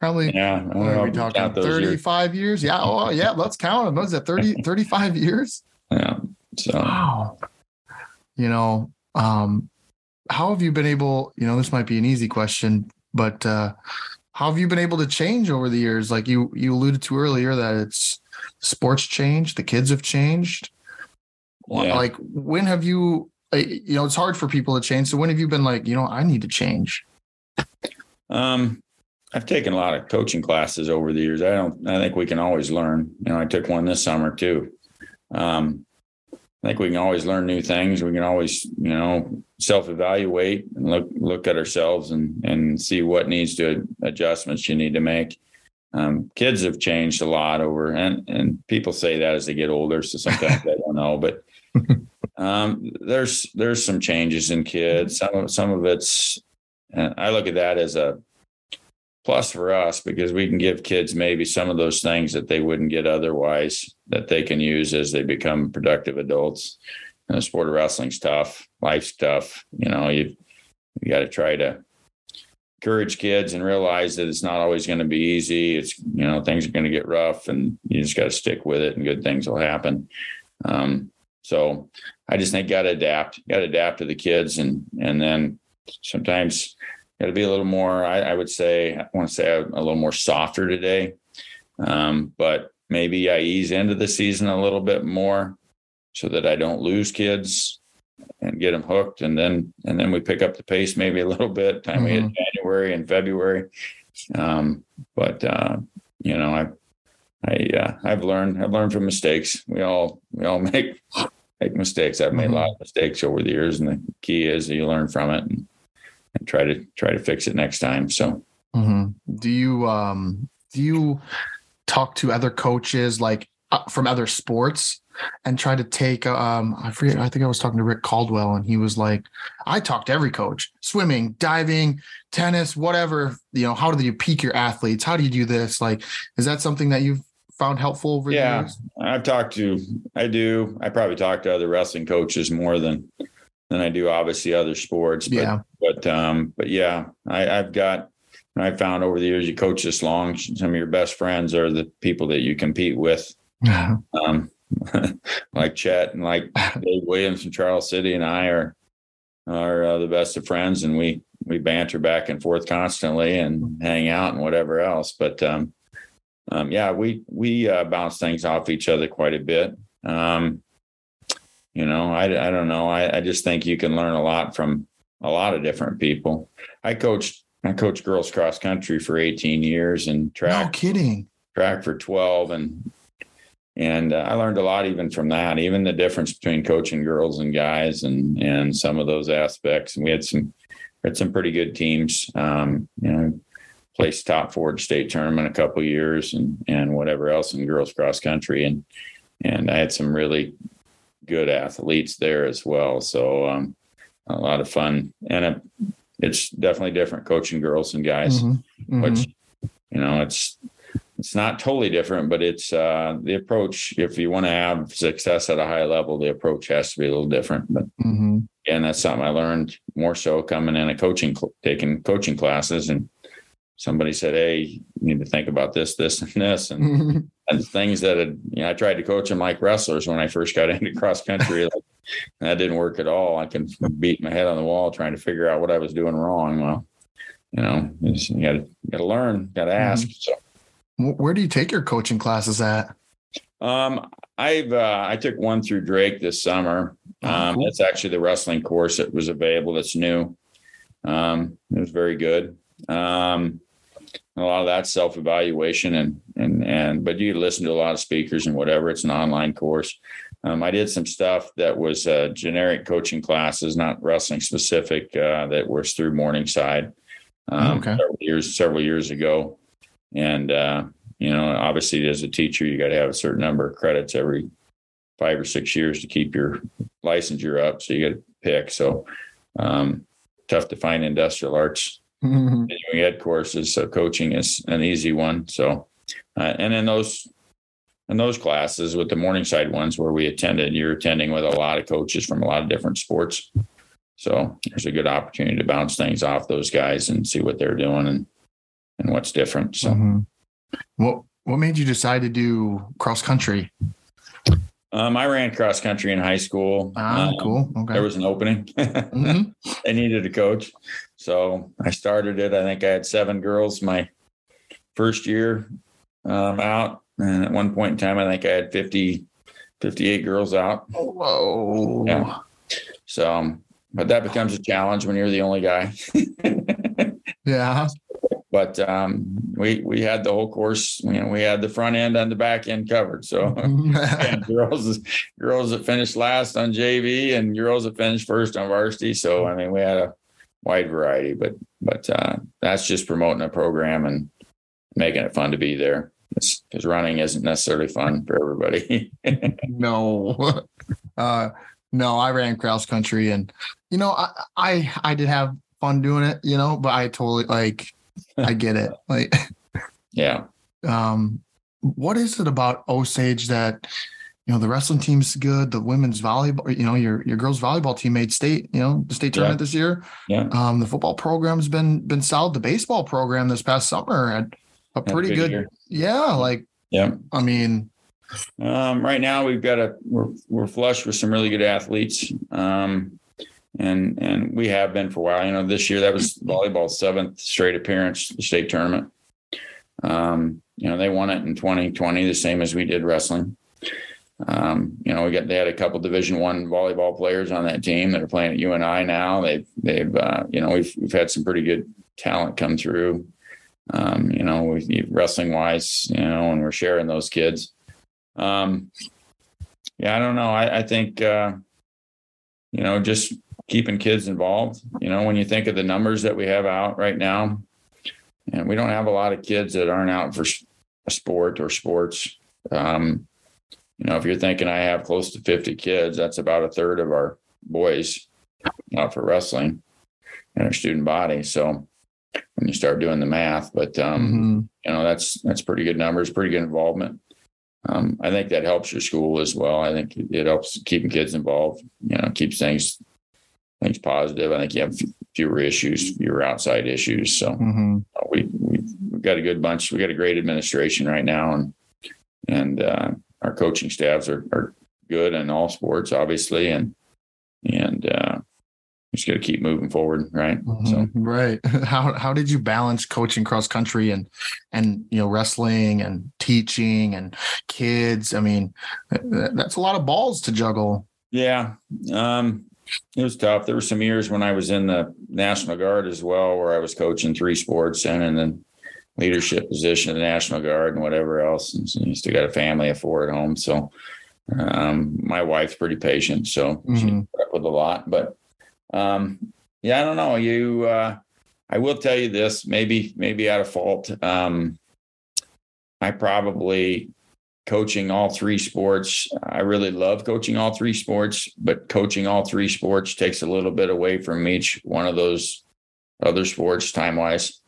probably yeah, what are we talking count those years. 35 years? Yeah. Oh yeah, let's count them. Was it 30 35 years? Yeah. So, Wow. You know, um, how have you been able, you know, this might be an easy question, but uh how have you been able to change over the years? Like you you alluded to earlier that it's sports changed, the kids have changed. Yeah. Like when have you you know, it's hard for people to change. So when have you been like, you know, I need to change? Um, I've taken a lot of coaching classes over the years. I don't. I think we can always learn. You know, I took one this summer too. Um, I think we can always learn new things. We can always, you know, self-evaluate and look look at ourselves and and see what needs to adjustments you need to make. Um, kids have changed a lot over, and and people say that as they get older. So sometimes I don't know, but um, there's there's some changes in kids. Some of some of it's and I look at that as a plus for us because we can give kids maybe some of those things that they wouldn't get otherwise that they can use as they become productive adults. And the sport of wrestling's tough, life's tough. You know, you you got to try to encourage kids and realize that it's not always going to be easy. It's you know things are going to get rough, and you just got to stick with it, and good things will happen. Um, so I just think got to adapt, got to adapt to the kids, and and then sometimes got to be a little more. I, I would say I want to say a, a little more softer today, um, but maybe I ease into the season a little bit more so that I don't lose kids and get them hooked, and then and then we pick up the pace maybe a little bit. Time we hit January and February, um, but uh, you know I. I uh, I've learned I've learned from mistakes. We all we all make make mistakes. I've made Mhm. a lot of mistakes over the years, and the key is you learn from it and, and try to try to fix it next time. So Mhm. Do you um do you talk to other coaches like uh, from other sports and try to take um I forget I think I was talking to Rick Caldwell and he was like I talk to every coach swimming diving tennis whatever you know how do you peak your athletes how do you do this like is that something that you've found helpful over Yeah. the years I've talked to I do I probably talk to other wrestling coaches more than than I do obviously other sports. But yeah but um but yeah, I, I've got I found over the years you coach this long, some of your best friends are the people that you compete with. um, like Chet and like Dave Williams from Charles City and I are are uh, the best of friends, and we we banter back and forth constantly and hang out and whatever else. But um, um, yeah, we we uh, bounce things off each other quite a bit. Um, you know, I I don't know. I I just think you can learn a lot from a lot of different people. I coached I coached girls cross country for 18 years and track no kidding. track for 12 and and uh, I learned a lot even from that even the difference between coaching girls and guys and and some of those aspects. And we had some had some pretty good teams um you know placed top four at state tournament a couple years and and whatever else in girls cross country. And and I had some really good athletes there as well. So um a lot of fun and it, it's definitely different coaching girls and guys Mhm. Mhm. which you know it's it's not totally different but it's uh the approach if you want to have success at a high level the approach has to be a little different but Mhm. and that's something i learned more so coming in a coaching taking coaching classes and somebody said hey you need to think about this this and this and, and things that had you know i tried to coach them like wrestlers when i first got into cross country like, that didn't work at all i can beat my head on the wall trying to figure out what i was doing wrong well you know it's- you gotta you gotta learn gotta ask so where do you take your coaching classes at Um, I've uh, I took one through Drake this summer. Oh, Um. That's actually the wrestling course that was available. That's new. Um, it was very good. Um, a lot of that self evaluation and and and but you listen to a lot of speakers and whatever. It's an online course. Um, I did some stuff that was uh, generic coaching classes, not wrestling specific. Uh, that was through Morningside. Um, Okay. several years several years ago, and uh, you know, obviously as a teacher, you got to have a certain number of credits every five or six years to keep your licensure up. So you got to pick. So um, tough to find industrial arts Mhm. continuing ed courses. So coaching is an easy one. So uh, and in those in those classes with the Morningside ones where we attended, you're attending with a lot of coaches from a lot of different sports. So there's a good opportunity to bounce things off those guys and see what they're doing and and what's different. So, Mhm. What what made you decide to do cross country? um, I ran cross country in high school. Ah, Um, cool. Okay. There was an opening. Mhm. I needed a coach. So I started it. I think I had seven girls my first year um, out. And at one point in time, I think I had 50, 58 girls out. Whoa. Yeah. So, but that becomes a challenge when you're the only guy. Yeah. but um, we we had the whole course. You know, we had the front end and the back end covered. So girls girls that finished last on JV and girls that finished first on varsity. So I mean, we had a wide variety, but but uh, that's just promoting a program and making it fun to be there. Because running isn't necessarily fun for everybody. no. Uh no, I ran cross country and you know, I I I did have fun doing it, you know, but I totally like I get it. Like yeah, um what is it about Osage that you know the wrestling team's good, the women's volleyball, you know, your your girls volleyball team made state, you know, the state Yeah. tournament this year. Yeah. Um the football program's been been solid. The baseball program this past summer had a pretty good, yeah, like yeah. I mean, Um, right now, we've got a we're we're flush with some really good athletes, um, and and we have been for a while. You know, this year that was volleyball's seventh straight appearance the state tournament. Um, you know, they won it in 2020, the same as we did wrestling. Um, you know, we got they had a couple Division One volleyball players on that team that are playing at UNI now. They've they've uh, you know we've we've had some pretty good talent come through. Um, you know, we wrestling wise, you know, and we're sharing those kids. Um, yeah, I don't know. I, I think, uh, you know, just keeping kids involved, you know, when you think of the numbers that we have out right now, and we don't have a lot of kids that aren't out for a sport or sports. Um, you know, if you're thinking I have close to 50 kids, that's about a third of our boys out for wrestling in our student body. So when you start doing the math, but, um, mhm. you know that's that's pretty good numbers pretty good involvement um, i think that helps your school as well i think it helps keeping kids involved you know keeps things things positive i think you have fewer issues fewer outside issues so Mhm. we, we we've got a good bunch we got a great administration right now and and uh, our coaching staffs are, are good in all sports obviously and and uh just got to keep moving forward right so Mhm. right. How how did you balance coaching cross country and and you know wrestling and teaching and kids? I mean, that's a lot of balls to juggle. Yeah. Um, it was tough. There were some years when I was in the National Guard as well, where I was coaching three sports and and then leadership position in the National Guard and whatever else. And so you still got a family of four at home. So um, my wife's pretty patient. So she Mhm. put up with a lot. But um, yeah, I don't know. You uh, I will tell you this, maybe, maybe out of fault. Um, I probably coaching all three sports. I really love coaching all three sports, but coaching all three sports takes a little bit away from each one of those other sports time wise.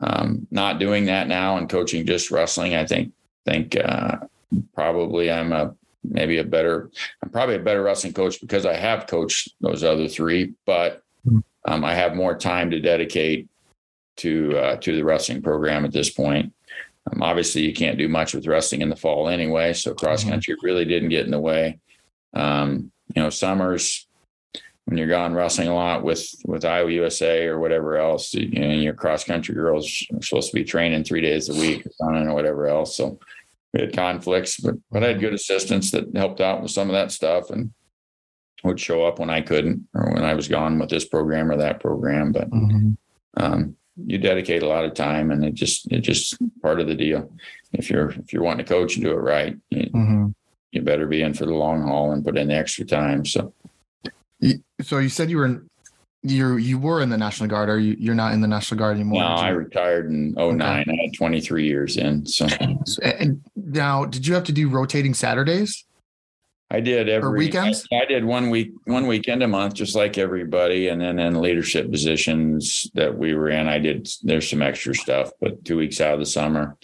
Um, not doing that now and coaching just wrestling, I think think uh, probably I'm a maybe a better I'm probably a better wrestling coach because I have coached those other three, but um, I have more time to dedicate to uh, to the wrestling program at this point. Um, obviously, you can't do much with wrestling in the fall anyway, so cross Mhm. country really didn't get in the way. Um, you know, summers when you're gone wrestling a lot with with Iowa USA or whatever else, you know, your cross country girls are supposed to be training three days a week or or whatever else. So we had conflicts, but but I had good assistants that helped out with some of that stuff and would show up when I couldn't or when I was gone with this program or that program. But Mhm. um, you dedicate a lot of time and it just it just part of the deal. If you're if you're wanting to coach and do it right, you, Mhm. you better be in for the long haul and put in the extra time. So So you said you were in, you you were in the National Guard. Are you you're not in the National Guard anymore? did I retired in 09. I had 23 years in. So and now, did you have to do rotating Saturdays? I did every weekends? I, I did one week, one weekend a month, just like everybody. And then in leadership positions that we were in, I did there's some extra stuff, but two weeks out of the summer.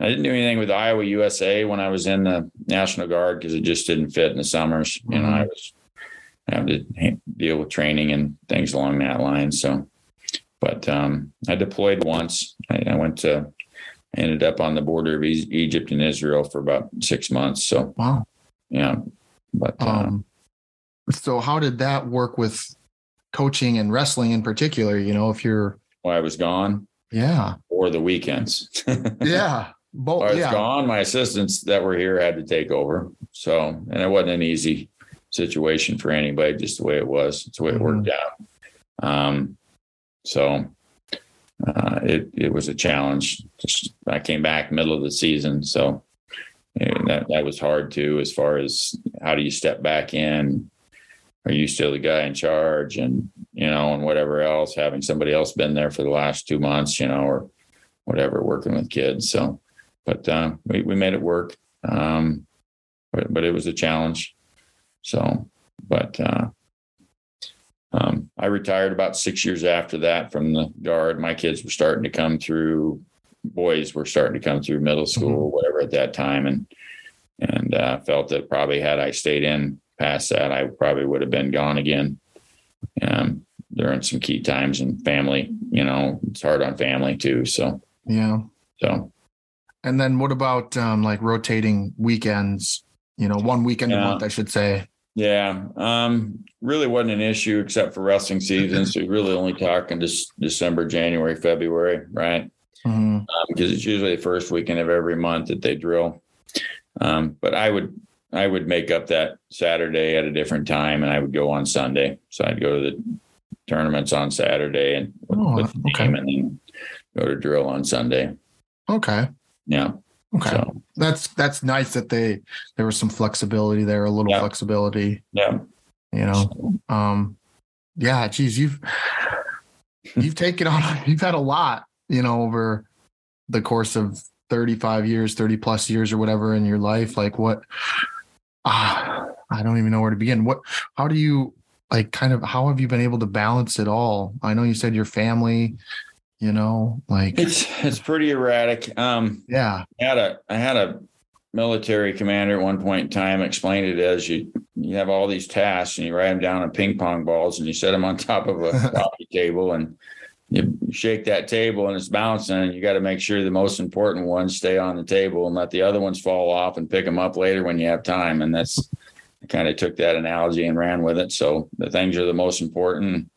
I didn't do anything with Iowa USA when I was in the National Guard because it just didn't fit in the summers. You know, I mm-hmm. was having to deal with training and things along that line. So, but um, I deployed once. I, I went to ended up on the border of E- Egypt and Israel for about six months. So Wow. yeah, but uh, Um, so how did that work with coaching and wrestling in particular? You know, if you're, while I was gone yeah, or the weekends. yeah, both, While I was yeah, gone, my assistants that were here had to take over. So, and it wasn't an easy situation for anybody, just the way it was. It's the way it worked out. Um, so uh, it it was a challenge. Just I came back middle of the season, so that that was hard too. As far as how do you step back in? Are you still the guy in charge? And you know, and whatever else, having somebody else been there for the last two months, you know, or whatever, working with kids. So, but uh, we we made it work. Um, but but it was a challenge. So, but uh, um, I retired about six years after that from the guard. My kids were starting to come through. Boys were starting to come through middle school or whatever at that time, and and uh, felt that probably had I stayed in past that, I probably would have been gone again. Um, during some key times and family, you know, it's hard on family too. So, yeah. so And then what about um, like rotating weekends? You know, one weekend a month, I should say. Yeah, um, really wasn't an issue except for wrestling season. So you're really only talking just December, January, February, right? Because it's usually the first weekend of every month that they drill. Um, but I would I would make up that Saturday at a different time, and I would go on Sunday. So I'd go to the tournaments on Saturday and with, Oh, with the okay. team, and then go to drill on Sunday. Okay. Yeah. Okay. So That's that's nice that they there was some flexibility there, a little Yeah. flexibility. yeah. You know, um, yeah. Geez, you've you've taken on you've had a lot. You know, over the course of thirty five years, thirty plus years, or whatever in your life. Like what? Ah, I don't even know where to begin. What? How do you like? Kind of. How have you been able to balance it all? I know you said your family. You know, like It's it's pretty erratic. Um, yeah. I had a I had a military commander at one point in time explain it as you you have all these tasks and you write them down on ping pong balls and you set them on top of a coffee table and you shake that table and it's bouncing and you got to make sure the most important ones stay on the table and let the other ones fall off and pick them up later when you have time and that's I kind of took that analogy and ran with it so the things are the most important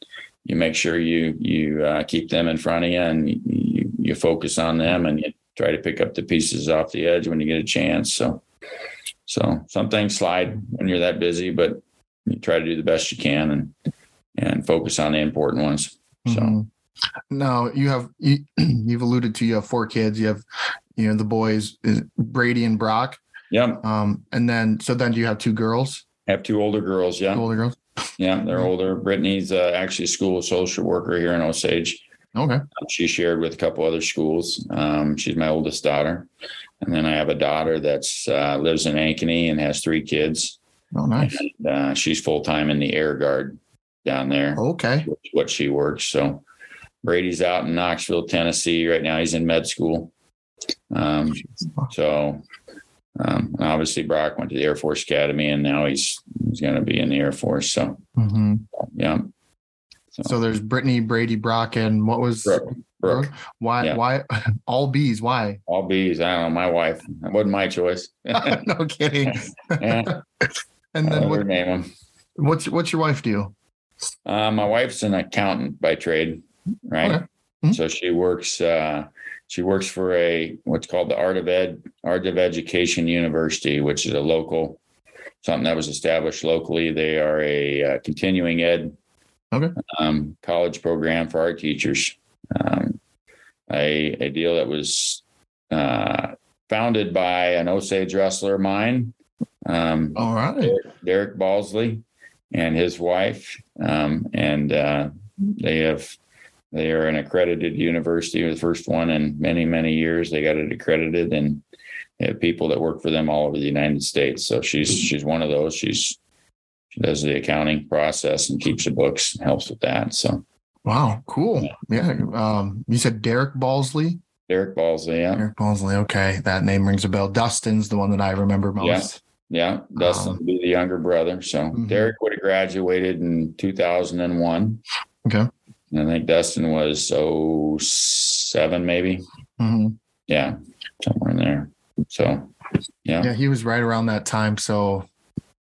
you make sure you you uh, keep them in front of you and you, you focus on them and you try to pick up the pieces off the edge when you get a chance. So, so some things slide when you're that busy, but you try to do the best you can and and focus on the important ones. So Mhm. Now you have you, you've alluded to you have four kids. You have you know the boys is Brady and Brock. yeah, Um, and then so then do you have two girls, I have two older girls. two Yeah, older girls? Yeah, they're older. Brittany's uh, actually a school social worker here in Osage. Okay. She shared with a couple other schools. Um, she's my oldest daughter, and then I have a daughter that's uh, lives in Ankeny and has three kids. Oh, nice. And, uh, she's full time in the Air Guard down there. Okay. what she works. So Brady's out in Knoxville, Tennessee right now. He's in med school. Um, so um, obviously Brock went to the Air Force Academy and now he's he's going to be in the Air Force. So hmm yeah, So there's Brittany, Brady, Brock, and what was Brooke, Brooke, why Yeah. why all bees? Why? all bees. I don't know. My wife. That wasn't my choice. no kidding. I And then what, name him. what's what's your wife do? Uh, my wife's an accountant by trade, right? Okay. Mhm. So she works. Uh, she works for a what's called the Art of Ed, Art of Education University, which is a local something that was established locally. They are a uh, continuing ed Okay. um, college program for our teachers. Um, a a deal that was uh, founded by an Osage wrestler of mine. Um, All right. Derek, Derek Balsley and his wife, um, and uh, they have they are an accredited university, the first one in many many years. They got it accredited, and people that work for them all over the United States. So she's she's one of those. She's she does the accounting process and keeps the books and helps with that. So Wow, cool. Yeah. Um, you said Derek Balsley. Derek Balsley, yeah. Derek Balsley. Okay, that name rings a bell. Dustin's the one that I remember most. Yeah, Dustin Um, would be the younger brother. So Mhm. Derek would have graduated in 2001. Okay. And I think Dustin was oh seven, maybe. hmm Yeah, somewhere in there. So, yeah, Yeah, he was right around that time. So,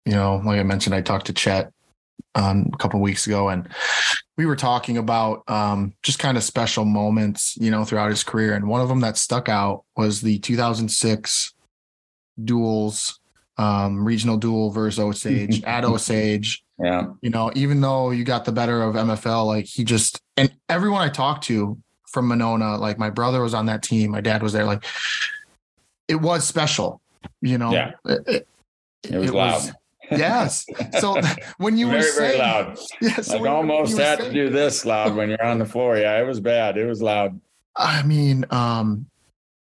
you know, like I mentioned, I talked to Chet um, a couple weeks ago, and we were talking about um, just kind of special moments, you know, throughout his career. And one of them that stuck out was the 2006 duals, um, regional dual versus Osage at Osage. yeah, You know, even though you got the better of MFL, like he just and everyone I talked to from Monona, like my brother was on that team, my dad was there, like it was special. You know, Yeah. it, it was loud. yes. So when you were very, very saying, loud. yeah, so Like you almost were had to do this loud when you're on the floor. Yeah, it was bad. It was loud. I mean, um,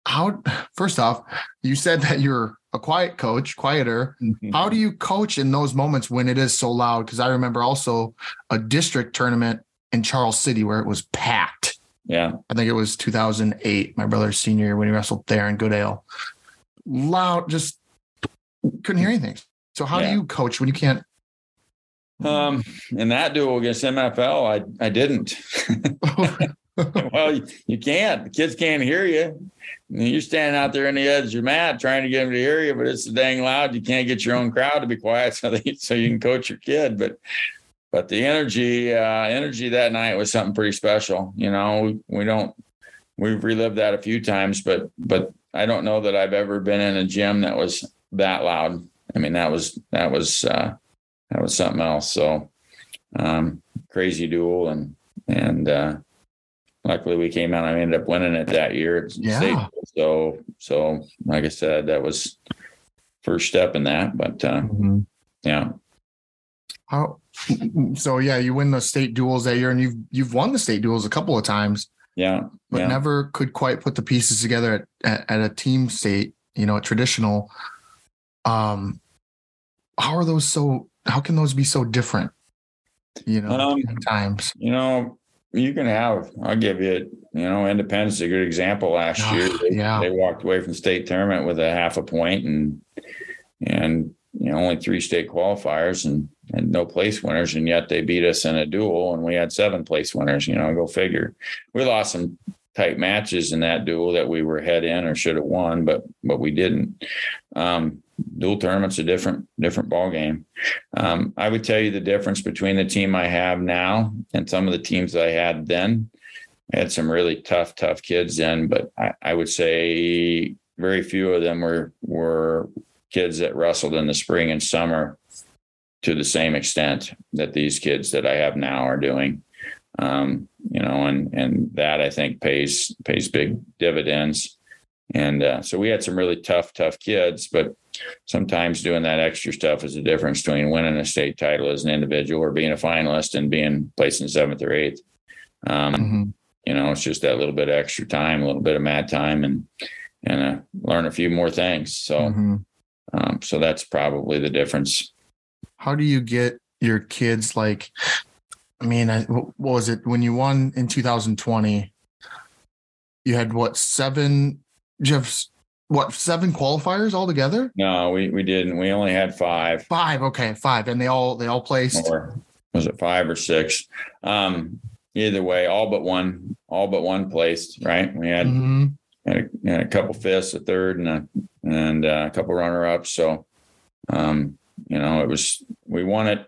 how? First off, you said that you're a quiet coach, quieter. How do you coach in those moments when it is so loud? Because I remember also a district tournament in Charles City where it was packed. Yeah. I think it was 2008, my brother's senior year when he wrestled there in Goodale. Loud, just couldn't hear anything. So how Yeah. do you coach when you can't? Um, in that dual against MFL, I I didn't. well, you, you can't. The kids can't hear you. And You're standing out there in the edge of your mat trying to get them to hear you, but it's so dang loud. You can't get your own crowd to be quiet so they, so you can coach your kid. But but the energy uh, energy that night was something pretty special. You know, we, we don't we've relived that a few times, but but I don't know that I've ever been in a gym that was that loud. I mean, that was that was uh, that was something else. So um, crazy dual and and uh, luckily we came out. I ended up winning it that year. Yeah. state. So so like I said, that was first step in that. But uh, Mhm. yeah, How? So yeah, you win the state duals that year, and you've you've won the state duals a couple of times, yeah, but yeah. never could quite put the pieces together at, at, at a team state. You know, a traditional. Um, how are those so? How can those be so different? You know, Um, times. You know, you can have. I'll give you. You know, Independence is a good example. Last year, they, yeah. they walked away from state tournament with a half a point and and you know only three state qualifiers and and no place winners, and yet they beat us in a dual, and we had seven place winners. You know, go figure. We lost some tight matches in that dual that we were head in or should have won, but but we didn't. Um, dual tournaments a different different ball game. Um, I would tell you the difference between the team I have now and some of the teams I had then. I had some really tough, tough kids then, but I, I would say very few of them were were kids that wrestled in the spring and summer to the same extent that these kids that I have now are doing. Um, you know, and and that I think pays pays big dividends. And uh, so we had some really tough, tough kids, but sometimes doing that extra stuff is the difference between winning a state title as an individual or being a finalist and being placed in seventh or eighth. Um, Mhm. you know, it's just that little bit of extra time, a little bit of mad time, and and uh, learn a few more things. So, Mhm. Um, so that's probably the difference. How do you get your kids like? I mean, I, what was it when you won in 2020? You had what seven? You have what seven qualifiers altogether? No, we we didn't. We only had five. Five. Okay, five, and they all they all placed. or was it five or six? Um, either way, all but one, all but one placed. Right? We had, Mhm. had, a, had a couple fifths, a third, and a and uh, a couple runner ups. So, um, you know, it was we won it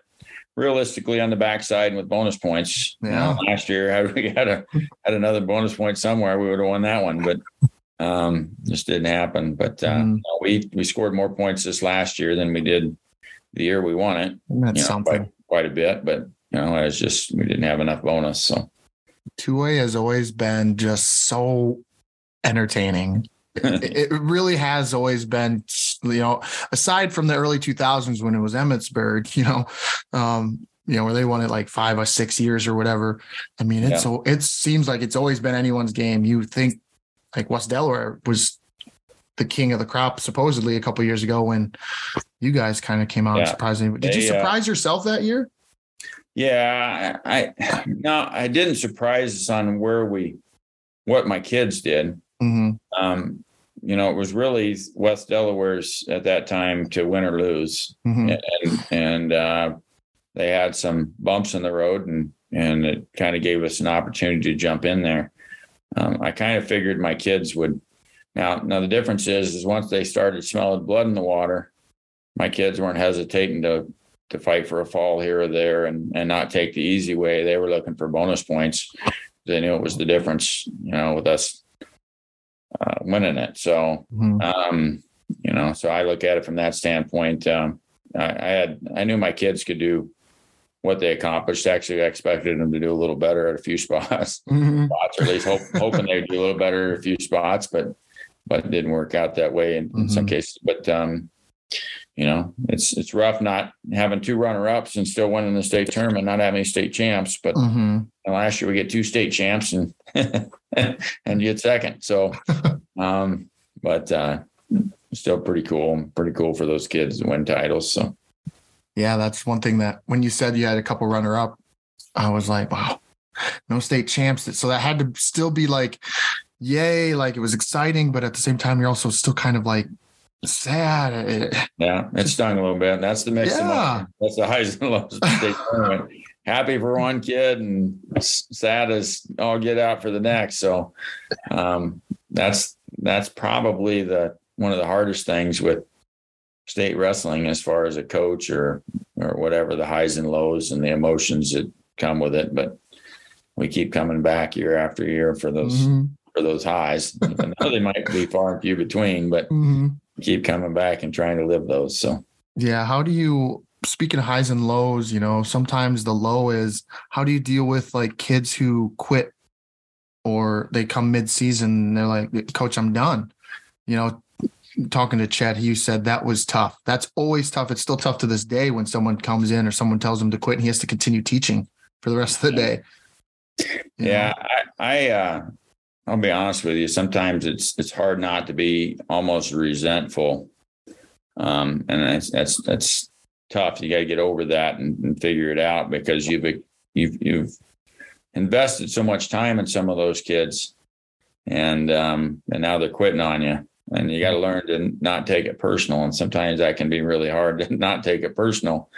realistically on the backside and with bonus points. You know, last year, had we had a had another bonus point somewhere, we would have won that one, but um, just didn't happen. But uh, Mhm. no, we we scored more points this last year than we did the year we won it That's you know, something. quite, quite a bit, but you know, it's just we didn't have enough bonus. So Two A has always been just so entertaining. it, really has always been, you know, aside from the early 2000s when it was Emmetsburg, you know, um, you know, where they won it like five or six years or whatever. I mean, it's Yeah. so it seems like it's always been anyone's game. You think like West Delaware was the king of the crop supposedly a couple years ago when you guys kind of came out Yeah. surprising. Did you They, uh, surprise yourself that year? Yeah, I, I no, I didn't surprise us on where we, what my kids did. hmm Um, you know, it was really West Delaware's at that time to win or lose, hmm and and uh, they had some bumps in the road, and and it kind of gave us an opportunity to jump in there. Um, I kind of figured my kids would. Now, now the difference is, is once they started smelling blood in the water, my kids weren't hesitating to to fight for a fall here or there and and not take the easy way. They were looking for bonus points. They knew it was the difference, you know, with us uh, winning it. So hmm um, you know, so I look at it from that standpoint. Um, I, I had, I knew my kids could do what they accomplished. Actually, I expected them to do a little better at a few spots, hmm spots, or at least hope, hoping they'd do a little better at a few spots, but, but it didn't work out that way in, in some Mhm. cases. But, um, you know, it's, it's rough not having two runner ups and still winning the state tournament, not having any state champs, but hmm and last year we get two state champs and and get second. So, um, but uh, still pretty cool. Pretty cool for those kids to win titles. So Yeah, that's one thing that when you said you had a couple runner up, I was like, wow, no state champs. So that had to still be like, yay, like it was exciting, but at the same time, you're also still kind of like sad. It- yeah, it stung a little bit. That's the mix. Yeah. That's the highs and lows of the state tournament. Happy for one kid and sad as all get out for the next. So um, that's that's probably the one of the hardest things with state wrestling as far as a coach or or whatever the highs and lows and the emotions that come with it but we keep coming back year after year for those Mhm, for those highs even though they might be far and few between but mhm. keep coming back and trying to live those so Yeah. How do you, speaking of highs and lows, you know, sometimes the low is how do you deal with like kids who quit or they come mid season and they're like, Coach, I'm done. You know, talking to Chet, he said that was tough. That's always tough. It's still tough to this day when someone comes in or someone tells him to quit and he has to continue teaching for the rest of the day. You yeah know? i i uh i'll be honest with you sometimes it's it's hard not to be almost resentful um and that's that's that's tough. You got to get over that and, and figure it out because you've you've you've invested so much time in some of those kids and um and now they're quitting on you. And you got to learn to not take it personal. And sometimes that can be really hard to not take it personal.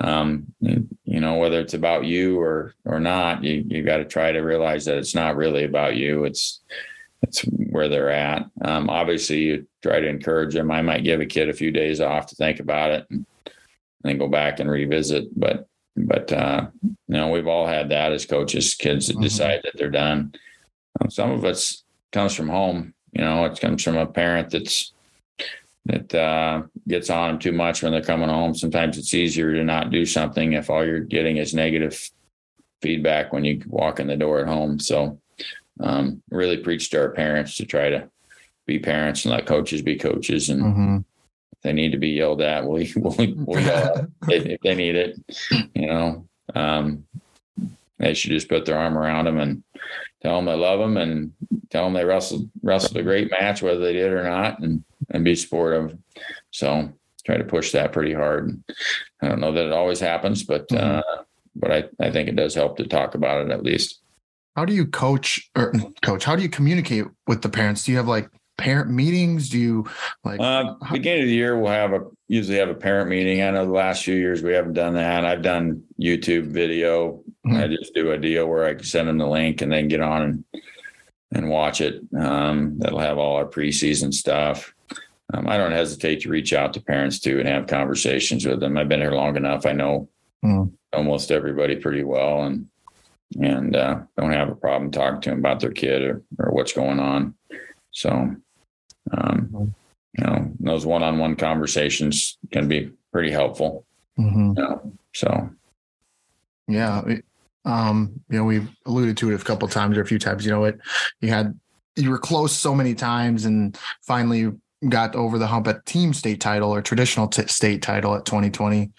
Um you know whether it's about you or or not you you got to try to realize that it's not really about you. It's it's where they're at. Um obviously you try to encourage them. I might give a kid a few days off to think about it and then go back and revisit but but uh you know we've all had that as coaches kids that Mhm. decide that they're done um, some of it's comes from home you know it comes from a parent that's that uh, gets on them too much when they're coming home. Sometimes it's easier to not do something if all you're getting is negative feedback when you walk in the door at home. So, um, really preach to our parents to try to be parents and let coaches be coaches. And Mhm. If they need to be yelled at, we'll, we'll, we'll yell if, if they need it. You know, um, they should just put their arm around them and tell them they love them and tell them they wrestled wrestled a great match, whether they did or not, and and be supportive. So try to push that pretty hard. I don't know that it always happens, but uh, but I I think it does help to talk about it at least. How do you coach or coach? How do you communicate with the parents? Do you have like parent meetings? Do you like, Uh, how- beginning of the year, we'll have a usually have a parent meeting. I know the last few years we haven't done that. I've done YouTube video. I just do a deal where I can send them the link and then get on and and watch it. Um, that'll have all our preseason stuff. Um, I don't hesitate to reach out to parents too and have conversations with them. I've been here long enough. I know Mm. almost everybody pretty well and and uh, don't have a problem talking to them about their kid or, or what's going on. So, um, you know, those one-on-one conversations can be pretty helpful. Mhm. You know? So, Yeah. it- Um, you know, we've alluded to it a couple times or a few times, you know, it, you had, you were close so many times and finally got over the hump at team state title or traditional t- state title at 2020.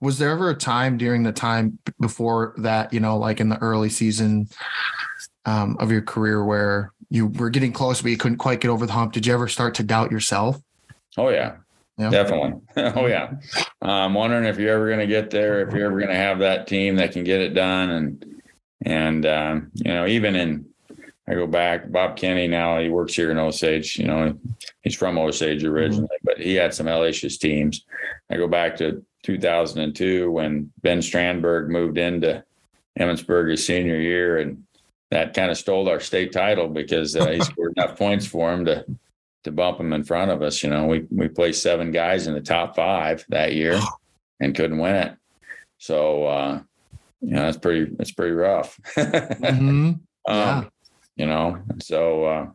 Was there ever a time during the time before that, you know, like in the early season, um, of your career where you were getting close, but you couldn't quite get over the hump? Did you ever start to doubt yourself? Oh yeah, Yeah. definitely. oh yeah. I'm wondering if you're ever going to get there, if you're ever going to have that team that can get it done, and and um, you know, even in I go back, Bob Kenny now he works here in Osage. You know, he's from Osage originally, but he had some LHS teams. I go back to 2002 when Ben Strandberg moved into Emmetsburg his senior year, and that kind of stole our state title because uh, he scored enough points for him to to bump him in front of us. You know, we we placed seven guys in the top five that year and couldn't win it. So uh, you know, that's pretty that's pretty rough. Mhm. Yeah. um, you know, so uh,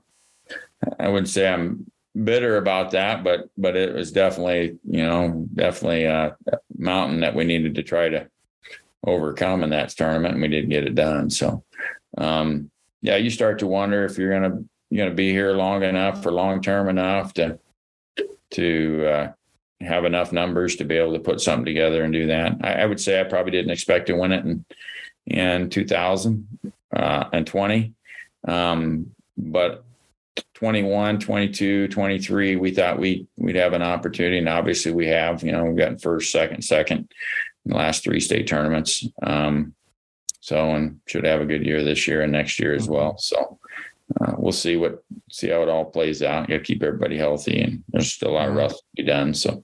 I wouldn't say I'm bitter about that, but but it was definitely you know definitely a mountain that we needed to try to overcome in that tournament, and we didn't get it done. So um, yeah, you start to wonder if you're gonna you're gonna be here long enough for long term enough to to uh, have enough numbers to be able to put something together and do that. I, I would say I probably didn't expect to win it in in 2020. Um, but 21, 22, 23, we thought we we'd have an opportunity, and obviously we have. You know, we've gotten first, second, second in the last three state tournaments. Um, so, and should have a good year this year and next year as well. So, uh, we'll see what see how it all plays out. Got to keep everybody healthy, and there's still a lot of rough to be done. So,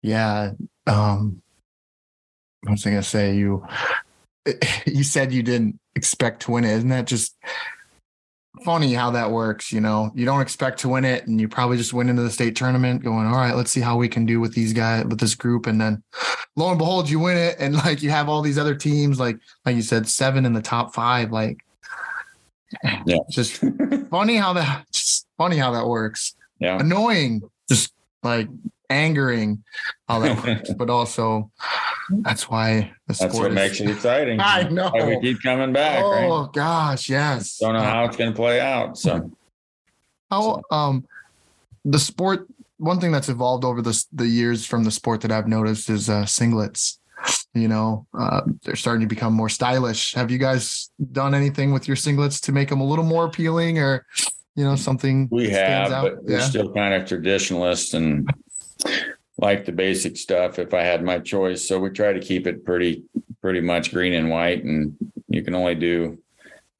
Yeah. Um, what was I gonna say? You you said you didn't expect to win it. Isn't that just funny how that works? You know, you don't expect to win it, and you probably just went into the state tournament going, "All right, let's see how we can do with these guys with this group," and then lo and behold, you win it, and like you have all these other teams, like like you said, seven in the top five. Like, Yeah. just funny how that just funny how that works. yeah. Annoying, just like angering how that works, but also that's why the sport That's what is- makes it exciting. I know. Why we keep coming back, right? Oh gosh, yes. Don't know how it's going to play out. So, How um the sport one thing that's evolved over the the years from the sport that I've noticed is uh singlets. You know, uh, they're starting to become more stylish. Have you guys done anything with your singlets to make them a little more appealing, or you know, something we have, out? but we're still kind of traditionalist and like the basic stuff if I had my choice. So we try to keep it pretty, pretty much green and white. And you can only do,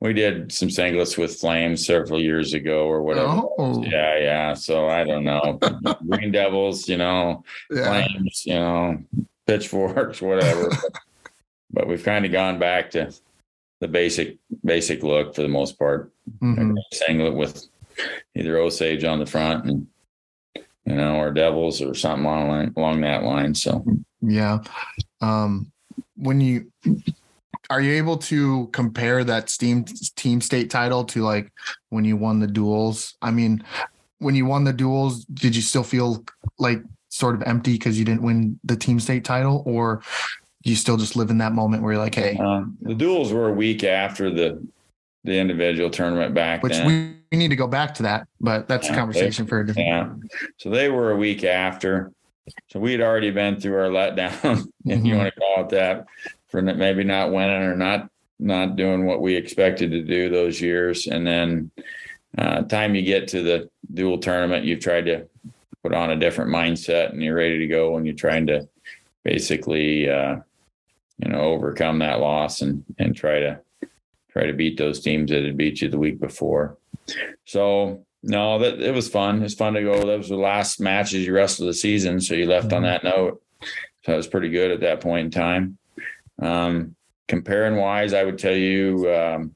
we did some singlets with flames several years ago or whatever. Oh, Yeah, yeah. So I don't know. Green Devils, you know, yeah. flames, you know, pitchforks, whatever. but, we've kind of gone back to the basic basic look for the most part. Mhm. Singlet with either Osage on the front and you know, or Devils or something along along that line. So Yeah. Um, when you are you able to compare that steam team state title to like when you won the duals? I mean, when you won the duals, did you still feel like sort of empty because you didn't win the team state title, or you still just live in that moment where you're like, hey, um, the duals were a week after the the individual tournament back which then. we need to go back to that, but that's a Yeah, conversation for a different. Yeah. So they were a week after. So we had already been through our letdown, if you Mhm. want to call it that, for maybe not winning or not not doing what we expected to do those years. And then uh, time you get to the dual tournament, you've tried to put on a different mindset and you're ready to go and you're trying to basically uh, you know overcome that loss and and try to try to beat those teams that had beat you the week before. So no, that it was fun. It's fun to go. That was the last matches you wrestled the season, so you left on that note. So it was pretty good at that point in time. Um, comparing wise, I would tell you um,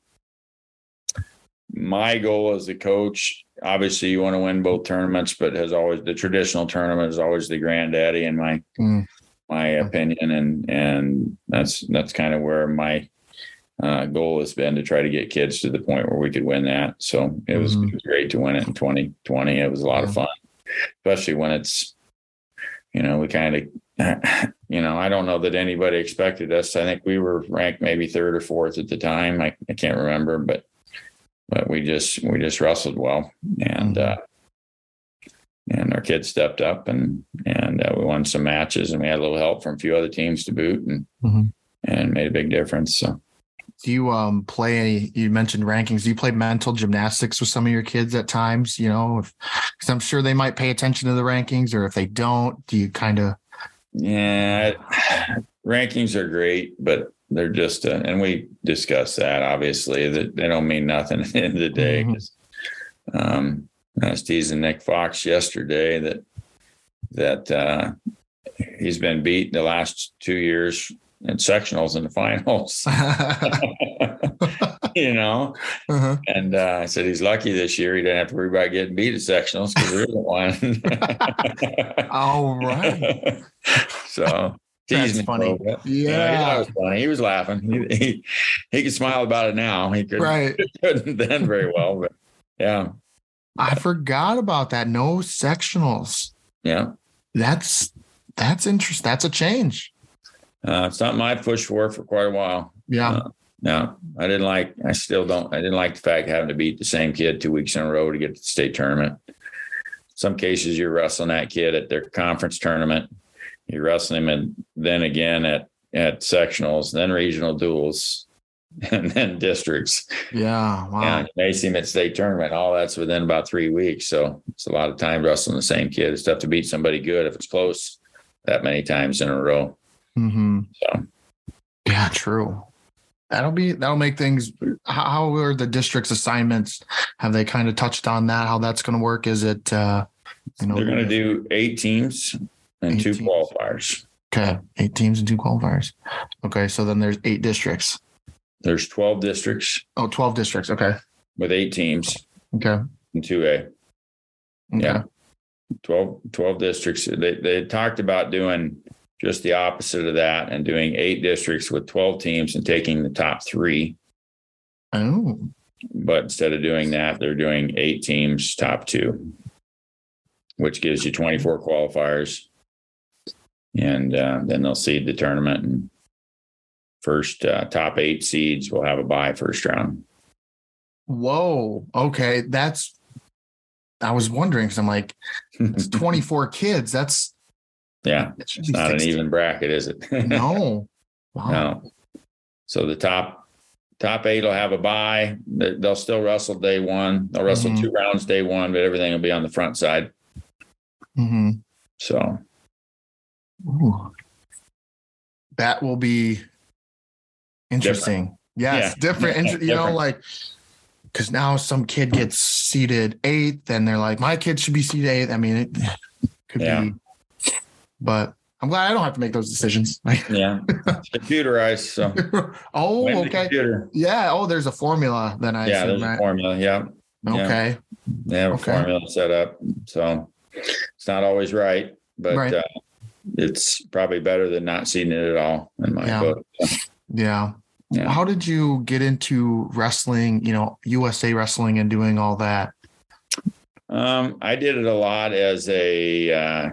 my goal as a coach. Obviously, you want to win both tournaments, but has always the traditional tournament is always the granddaddy in my Mm. my opinion, and and that's that's kind of where my uh, goal has been to try to get kids to the point where we could win that. So it was, Mhm. it was great to win it in 2020. It was a lot of fun, especially when it's, you know, we kind of, you know, I don't know that anybody expected us. I think we were ranked maybe third or fourth at the time. I, I can't remember, but, but we just, we just wrestled well and, uh, and our kids stepped up and, and uh, we won some matches and we had a little help from a few other teams to boot and, Mhm. and made a big difference. So, do you um play any you mentioned rankings do you play mental gymnastics with some of your kids at times you know because i'm sure they might pay attention to the rankings or if they don't do you kind of Yeah, rankings are great, but they're just, uh, and we discussed that obviously that they don't mean nothing at the end of the day. 'cause, Um, I was teasing Nick Fox yesterday that that uh, he's been beat the last two years in sectionals and the finals. you know, uh-huh. and uh, I said he's lucky this year. He didn't have to worry about getting beat at sectionals because there isn't one. all right so That's funny. Yeah. it was funny. He was laughing. He, he he can smile about it now. He couldn't, right couldn't then very well, but yeah, i forgot about that no sectionals yeah. that's that's interesting that's a change Uh, not my push for for quite a while. yeah Uh, No, I didn't like. I still don't. I didn't like the fact of having to beat the same kid two weeks in a row to get to the state tournament. Some cases you're wrestling that kid at their conference tournament. You're wrestling him, and then again at at sectionals, then regional duals, and then districts. yeah wow And you ace him at state tournament. All that's within about three weeks. So it's a lot of time wrestling the same kid. It's tough to beat somebody good if it's close that many times in a row. Hmm So Yeah, true. That'll be that'll make things. How, how are the district's assignments? Have they kind of touched on that? How that's going to work? Is it uh, you know they're going to do eight teams and Eight two teams. qualifiers. okay eight teams and two qualifiers? Okay, so then there's eight districts. There's 12 districts Oh, 12 districts. Okay, with eight teams okay, and 2A. okay. Yeah. 12, 12 districts. They, they talked about doing just the opposite of that and doing eight districts with 12 teams and taking the top three. Oh, But instead of doing that, they're doing eight teams, top two, which gives you 24 qualifiers. And uh, then they'll seed the tournament and first uh, top eight seeds will have a bye first round. whoa. Okay, that's. I was wondering because I'm like, it's 24 kids. That's yeah. it It's not an even bracket, is it? No. Wow. No. So the top top eight will have a bye. They- They'll still wrestle day one. They'll wrestle Mhm. two rounds day one, but everything will be on the front side. hmm So Ooh. That will be interesting. Yes, Yeah. different. Inter- you know, like because now some kid gets seeded eighth, and they're like, "My kid should be seeded eighth. I mean, it could Yeah. be, but I'm glad I don't have to make those decisions. yeah, it's computerized. So oh, blame okay. Yeah. Oh, there's a formula. Then I Yeah, assume, there's a formula. Yeah, yeah. Okay. they have a Okay. formula set up. So it's not always right, but Right. uh, it's probably better than not seeing it at all in my Yeah. book. Yeah. Yeah. How did you get into wrestling? You know, USA wrestling and doing all that. Um, I did it a lot as a uh,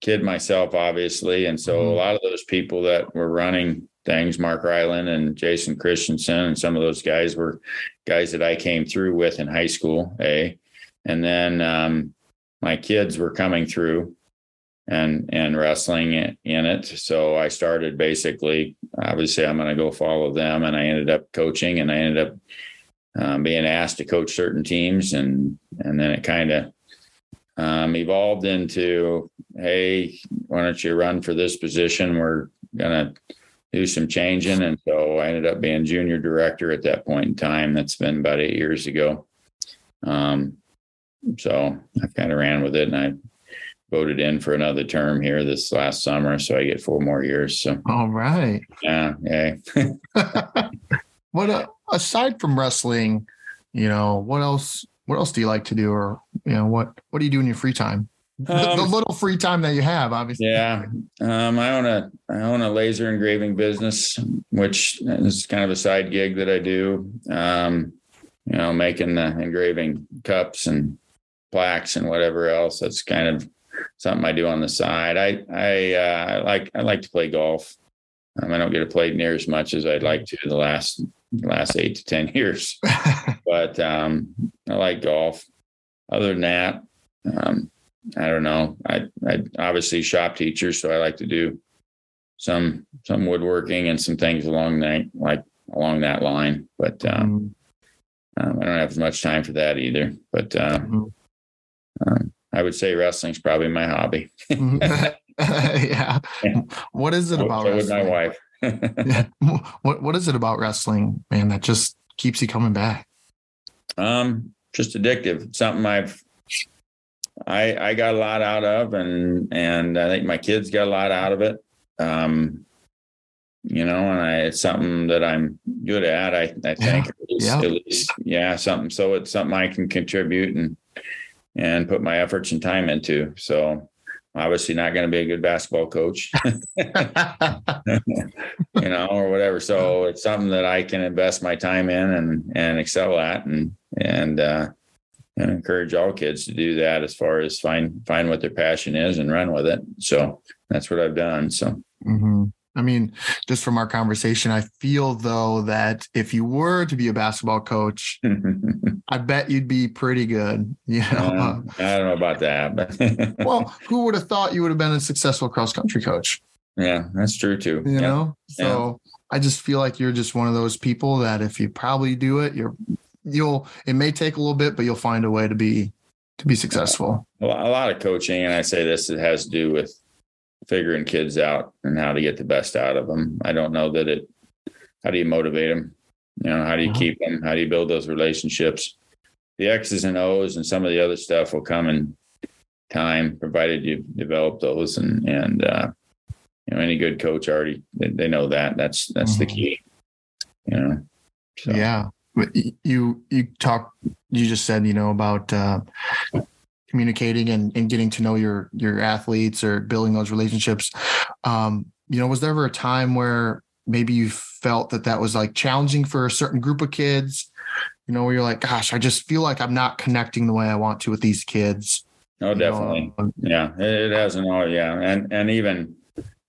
kid myself, obviously, and so Mhm. a lot of those people that were running things, Mark Ryland and Jason Christensen, and some of those guys were guys that I came through with in high school. A, and then um, my kids were coming through and and wrestling in it. So I started basically. Obviously, I'm going to go follow them, and I ended up coaching, and I ended up um, being asked to coach certain teams, and and then it kind of um, evolved into, hey, why don't you run for this position? We're gonna do some changing, and so I ended up being junior director at that point in time. That's been about eight years ago. Um, so I kind of ran with it, and I voted in for another term here this last summer, so I get four more years. So All right. yeah, yeah. what uh, aside from wrestling, you know, what else? What else do you like to do, or you know, what what do you do in your free time? The- the, Um, little free time that you have, obviously. Yeah, um, I own a I own a laser engraving business, which is kind of a side gig that I do. Um, you know, making the engraving cups and plaques and whatever else. That's kind of something I do on the side. I I, uh, I like I like to play golf. Um, I don't get to play near as much as I'd like to the last last eight to ten years, but um, I like golf. Other than that, um, I don't know. I I obviously shop teacher, so I like to do some some woodworking and some things along that like along that line. But um, Mm, um, I don't have as much time for that either. But uh, mhm. um, I would say wrestling's probably my hobby. Mhm. yeah. What is it So about would my wife. Yeah. What What is it about wrestling, man, that just keeps you coming back? um, just addictive. Something I've I I got a lot out of, and and I think my kids got a lot out of it. Um, you know, and I it's something that I'm good at. I I think at least, Yeah. at least yeah, something. So it's something I can contribute and and put my efforts and time into. So obviously not going to be a good basketball coach, you know, or whatever. So it's something that I can invest my time in and and excel at, and and uh, and encourage all kids to do that as far as find find what their passion is and run with it. So that's what I've done. So hmm I mean, just from our conversation, I feel though that if you were to be a basketball coach, I bet you'd be pretty good. You know, I don't know about that, but well, who would have thought you would have been a successful cross country coach? yeah, that's true too. You Yeah. know, so I just feel like you're just one of those people that if you probably do it, you're you'll. It may take a little bit, but you'll find a way to be to be successful. a lot a lot of coaching, and I say this, it has to do with figuring kids out and how to get the best out of them. I don't know that it. How do you motivate them? You know, how do you Uh-huh. keep them? How do you build those relationships? The X's and O's and some of the other stuff will come in time, provided you develop those. And and uh, you know, any good coach already they, they know that. That's that's the Mhm. key. You know. So, Yeah. You you talk you just said, you know, about uh communicating and, and getting to know your your athletes or building those relationships. Um, you know, was there ever a time where maybe you felt that that was like challenging for a certain group of kids? You know, where you're like, gosh, I just feel like I'm not connecting the way I want to with these kids. Oh, you know? definitely. Yeah, it, it hasn't all. Yeah, and and even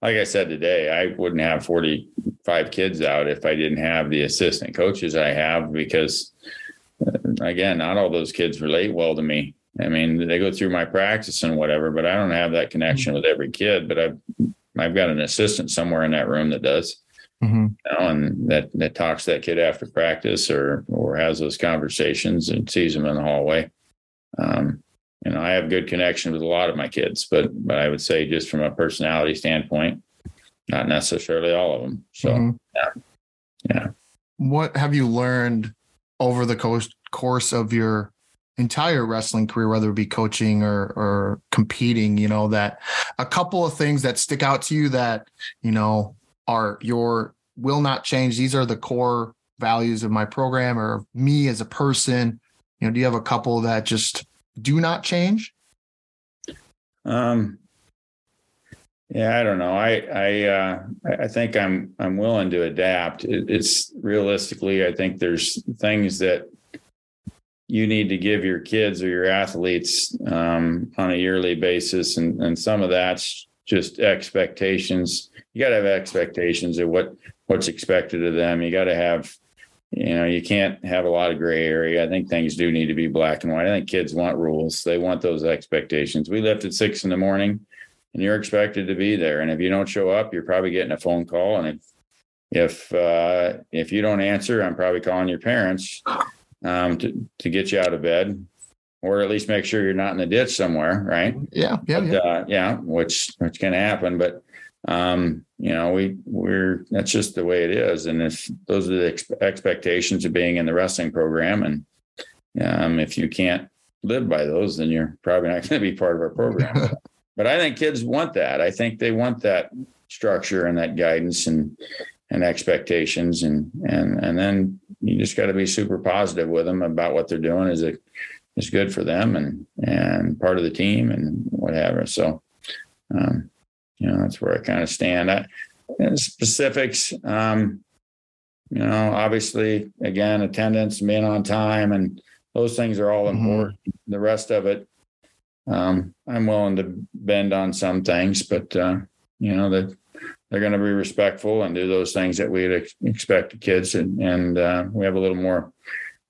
like I said today, I wouldn't have forty five kids out if I didn't have the assistant coaches I have because uh, again, not all those kids relate well to me. I mean, they go through my practice and whatever, but I don't have that connection with every kid. But I've I've got an assistant somewhere in that room that does, Mhm. you know, and that that talks to that kid after practice or or has those conversations and sees them in the hallway. Um, you know, I have good connection with a lot of my kids, but but I would say just from a personality standpoint, not necessarily all of them. So Mhm. yeah. Yeah. What have you learned over the course course of your entire wrestling career, whether it be coaching or or competing? You know that a couple of things that stick out to you that you know are your will not change. These are the core values of my program or me as a person. You know, do you have a couple that just do not change? Um, yeah, I don't know. I I uh, I think I'm I'm willing to adapt. It, it's realistically, I think there's things that you need to give your kids or your athletes um, on a yearly basis, and and some of that's just expectations. You got to have expectations of what what's expected of them. You got to have you know you can't have a lot of gray area. I think things do need to be black and white. I think kids want rules. They want those expectations. We left at six in the morning and you're expected to be there. And if you don't show up you're probably getting a phone call. And if if uh if you don't answer i'm probably calling your parents um to, to get you out of bed or at least make sure you're not in the ditch somewhere right? Yeah, yeah, but, yeah. uh, yeah, which which can happen, but um, you know, we we're that's just the way it is, and if those are the ex- expectations of being in the wrestling program, and um, if you can't live by those, then you're probably not going to be part of our program. but I think kids want that. I think they want that structure and that guidance and and expectations, and and and then you just got to be super positive with them about what they're doing. Is it is good for them and and part of the team and whatever. So, um, you know, that's where I kind of stand. I, specifics, um, you know, obviously, again, attendance, being on time, and those things are all Mhm. important. The rest of it, um, I'm willing to bend on some things, but uh, you know that they're going to be respectful and do those things that we'd ex- expect of kids, and, and uh, we have a little more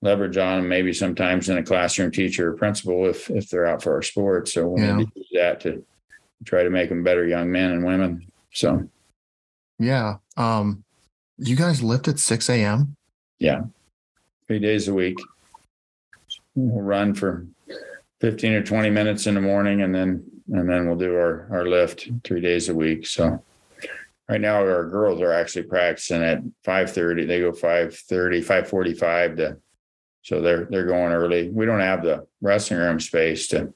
leverage on them maybe sometimes than a classroom teacher or principal if if they're out for our sport. So we Yeah. need to use that to try to make them better young men and women. So Yeah. Um, you guys lift at 6 a.m. Yeah. Three days a week. We'll run for 15 or 20 minutes in the morning and then and then we'll do our, our lift three days a week. So right now our girls are actually practicing at 5:30. They go 5:30, 5:45 to so they're they're going early. We don't have the wrestling room space to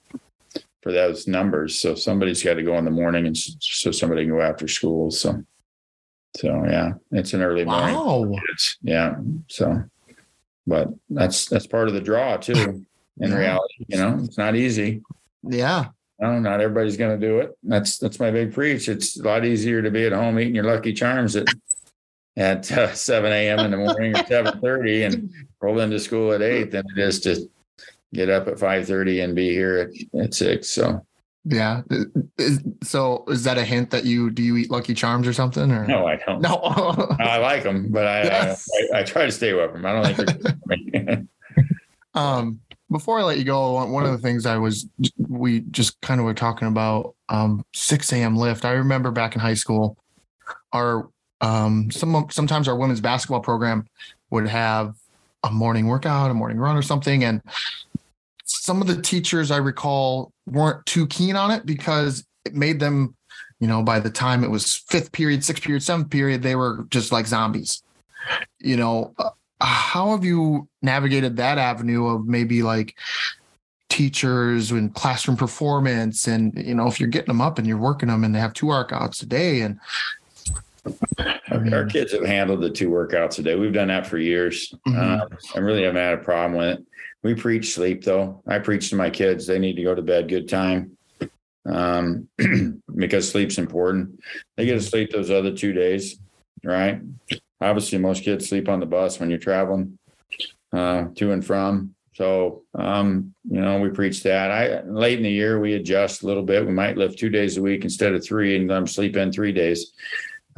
for those numbers. So somebody's got to go in the morning and so somebody can go after school. So so yeah, it's an early morning. Wow. It's, yeah. So, but that's that's part of the draw too. In reality, you know, it's not easy. Yeah. No, not everybody's going to do it. That's that's my big preach. It's a lot easier to be at home eating your Lucky Charms at at uh, seven a.m. in the morning or seven thirty and roll into school at eight than it is to get up at five thirty and be here at, at six. So Yeah. Is- so is that a hint that you do you eat Lucky Charms or something? Or no, I don't. No. I like them, but I, Yes. I, I try to stay away from them. I don't think they're um, before I let you go, one one of the things I was we just kind of were talking about um 6 a.m. lift. I remember back in high school, our um some sometimes our women's basketball program would have a morning workout, a morning run or something. And some of the teachers I recall weren't too keen on it because it made them, you know, by the time it was fifth period, sixth period, seventh period, they were just like zombies. You know, uh, how have you navigated that avenue of maybe like teachers and classroom performance and you know if you're getting them up and you're working them and they have two workouts a day and Our kids have handled the two workouts a day. We've done that for years. Mhm. Um, I really haven't had a problem with it. We preach sleep though. I preach to my kids. They need to go to bed good time. Um, because sleep's important. They get to sleep those other two days, right? Obviously, most kids sleep on the bus when you're traveling uh, to and from. So, um, you know, we preach that. I late in the year we adjust a little bit. We might lift two days a week instead of three, and them sleep in three days.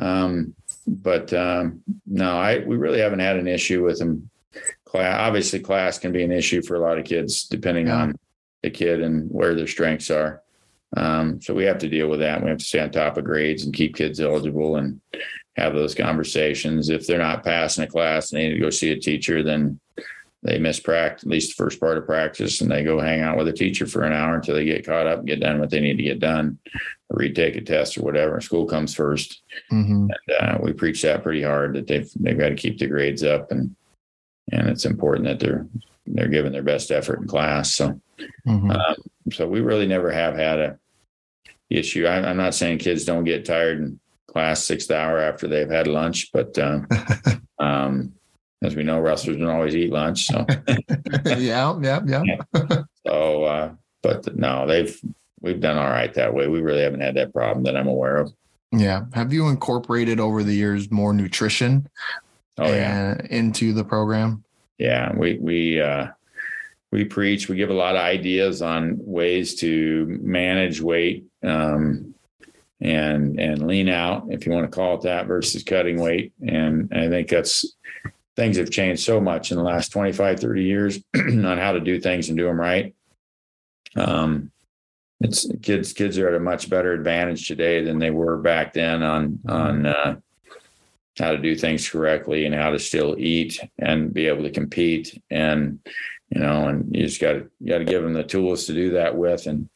Um, but um, no, I we really haven't had an issue with them. Class, obviously, class can be an issue for a lot of kids depending Yeah. on the kid and where their strengths are. Um, so we have to deal with that. We have to stay on top of grades and keep kids eligible and have those conversations. If they're not passing a class and they need to go see a teacher, then they miss practice, at least the first part of practice, and they go hang out with a teacher for an hour until they get caught up and get done what they need to get done, or retake a test or whatever. School comes first. mhm. And uh, we preach that pretty hard that they've they've got to keep the grades up and and it's important that they're they're giving their best effort in class. So Mhm. um, so we really never have had a issue. I, I'm not saying kids don't get tired in class sixth hour after they've had lunch, but um, um, as we know, wrestlers don't always eat lunch. So yeah, yeah, yeah. so uh, but no, they've we've done all right that way. We really haven't had that problem that I'm aware of. Yeah. Have you incorporated over the years more nutrition Oh yeah. into the program? yeah we we uh we preach we give a lot of ideas on ways to manage weight um and and lean out if you want to call it that versus cutting weight and i think that's things have changed so much in the last 25 30 years on how to do things and do them right um it's kids kids are at a much better advantage today than they were back then on on uh how to do things correctly and how to still eat and be able to compete. And you know and you just got to you got to give them the tools to do that with. And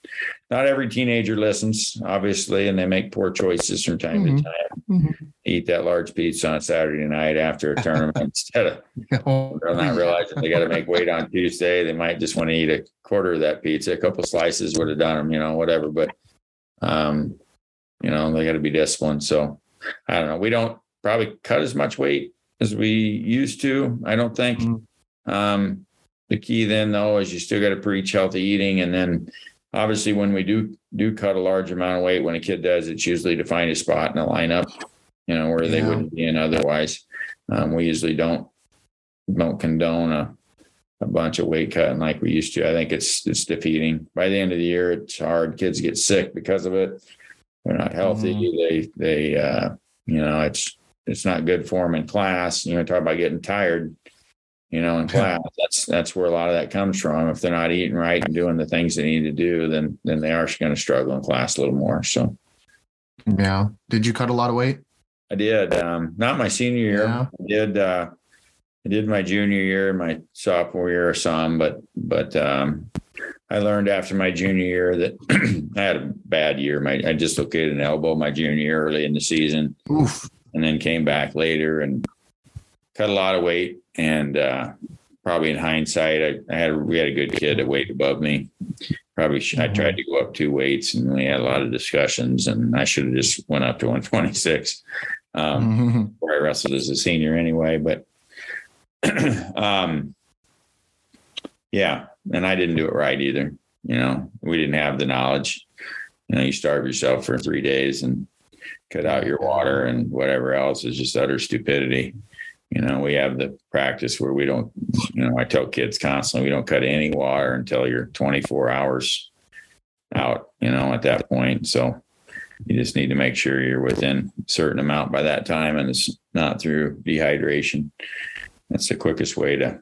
not every teenager listens obviously and they make poor choices from time Mhm. to time. Mhm. eat that large pizza on saturday night after a tournament instead of they're not realizing they got to make weight on tuesday. They might just want to eat a quarter of that pizza. A couple slices would have done them you know whatever but um you know they got to be disciplined. So i don't know. We don't probably cut as much weight as we used to. I don't think. Mhm. Um, the key then though is you still got to preach healthy eating, and then obviously when we do do cut a large amount of weight, when a kid does, it's usually to find a spot in a lineup, you know, where they wouldn't be in otherwise. Um, we usually don't don't condone a a bunch of weight cutting like we used to. I think it's it's defeating. By the end of the year, it's hard. Kids get sick because of it. They're not healthy. They they uh, you know it's it's not good for them in class. You know, talk about getting tired. You know, in class, that's that's where a lot of that comes from. If they're not eating right and doing the things they need to do, then then they are going to struggle in class a little more. So Yeah. Did you cut a lot of weight? I did. Um, not my senior year. Yeah. I did. Uh, I did my junior year, my sophomore year, some, but but um, I learned after my junior year that I had a bad year. My I dislocated an elbow my junior year early in the season, Oof. And then came back later and cut a lot of weight. And uh, probably in hindsight, I, I had we had a good kid that weighed above me. Probably should, I tried to go up two weights, and we had a lot of discussions. And I should have just went up to 126 um, Mhm. where I wrestled as a senior anyway. But um, yeah, and I didn't do it right either. You know, we didn't have the knowledge. You know, you starve yourself for three days and cut out your water and whatever else is just utter stupidity. You know, we have the practice where we don't, you know, I tell kids constantly, we don't cut any water until you're 24 hours out, you know, at that point. So you just need to make sure you're within a certain amount by that time and it's not through dehydration. That's the quickest way to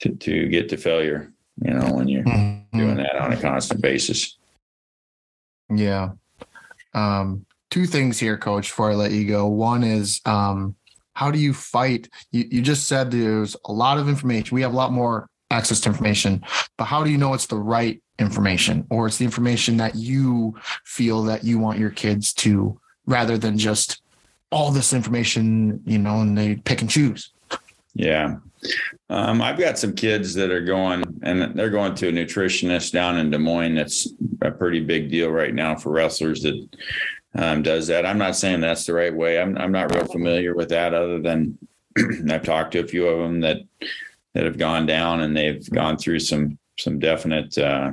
to, to get to failure, you know, when you're Mhm. doing that on a constant basis. Yeah. Um, two things here, coach, before I let you go. One is um, how do you fight? You, you just said there's a lot of information. We have a lot more access to information, but how do you know it's the right information or it's the information that you feel that you want your kids to rather than just all this information, you know, and they pick and choose? Yeah. Um, I've got some kids that are going and they're going to a nutritionist down in Des Moines. That's a pretty big deal right now for wrestlers that um, does that. I'm not saying that's the right way. I'm, I'm not real familiar with that other than I've talked to a few of them that, that have gone down and they've gone through some, some definite, uh,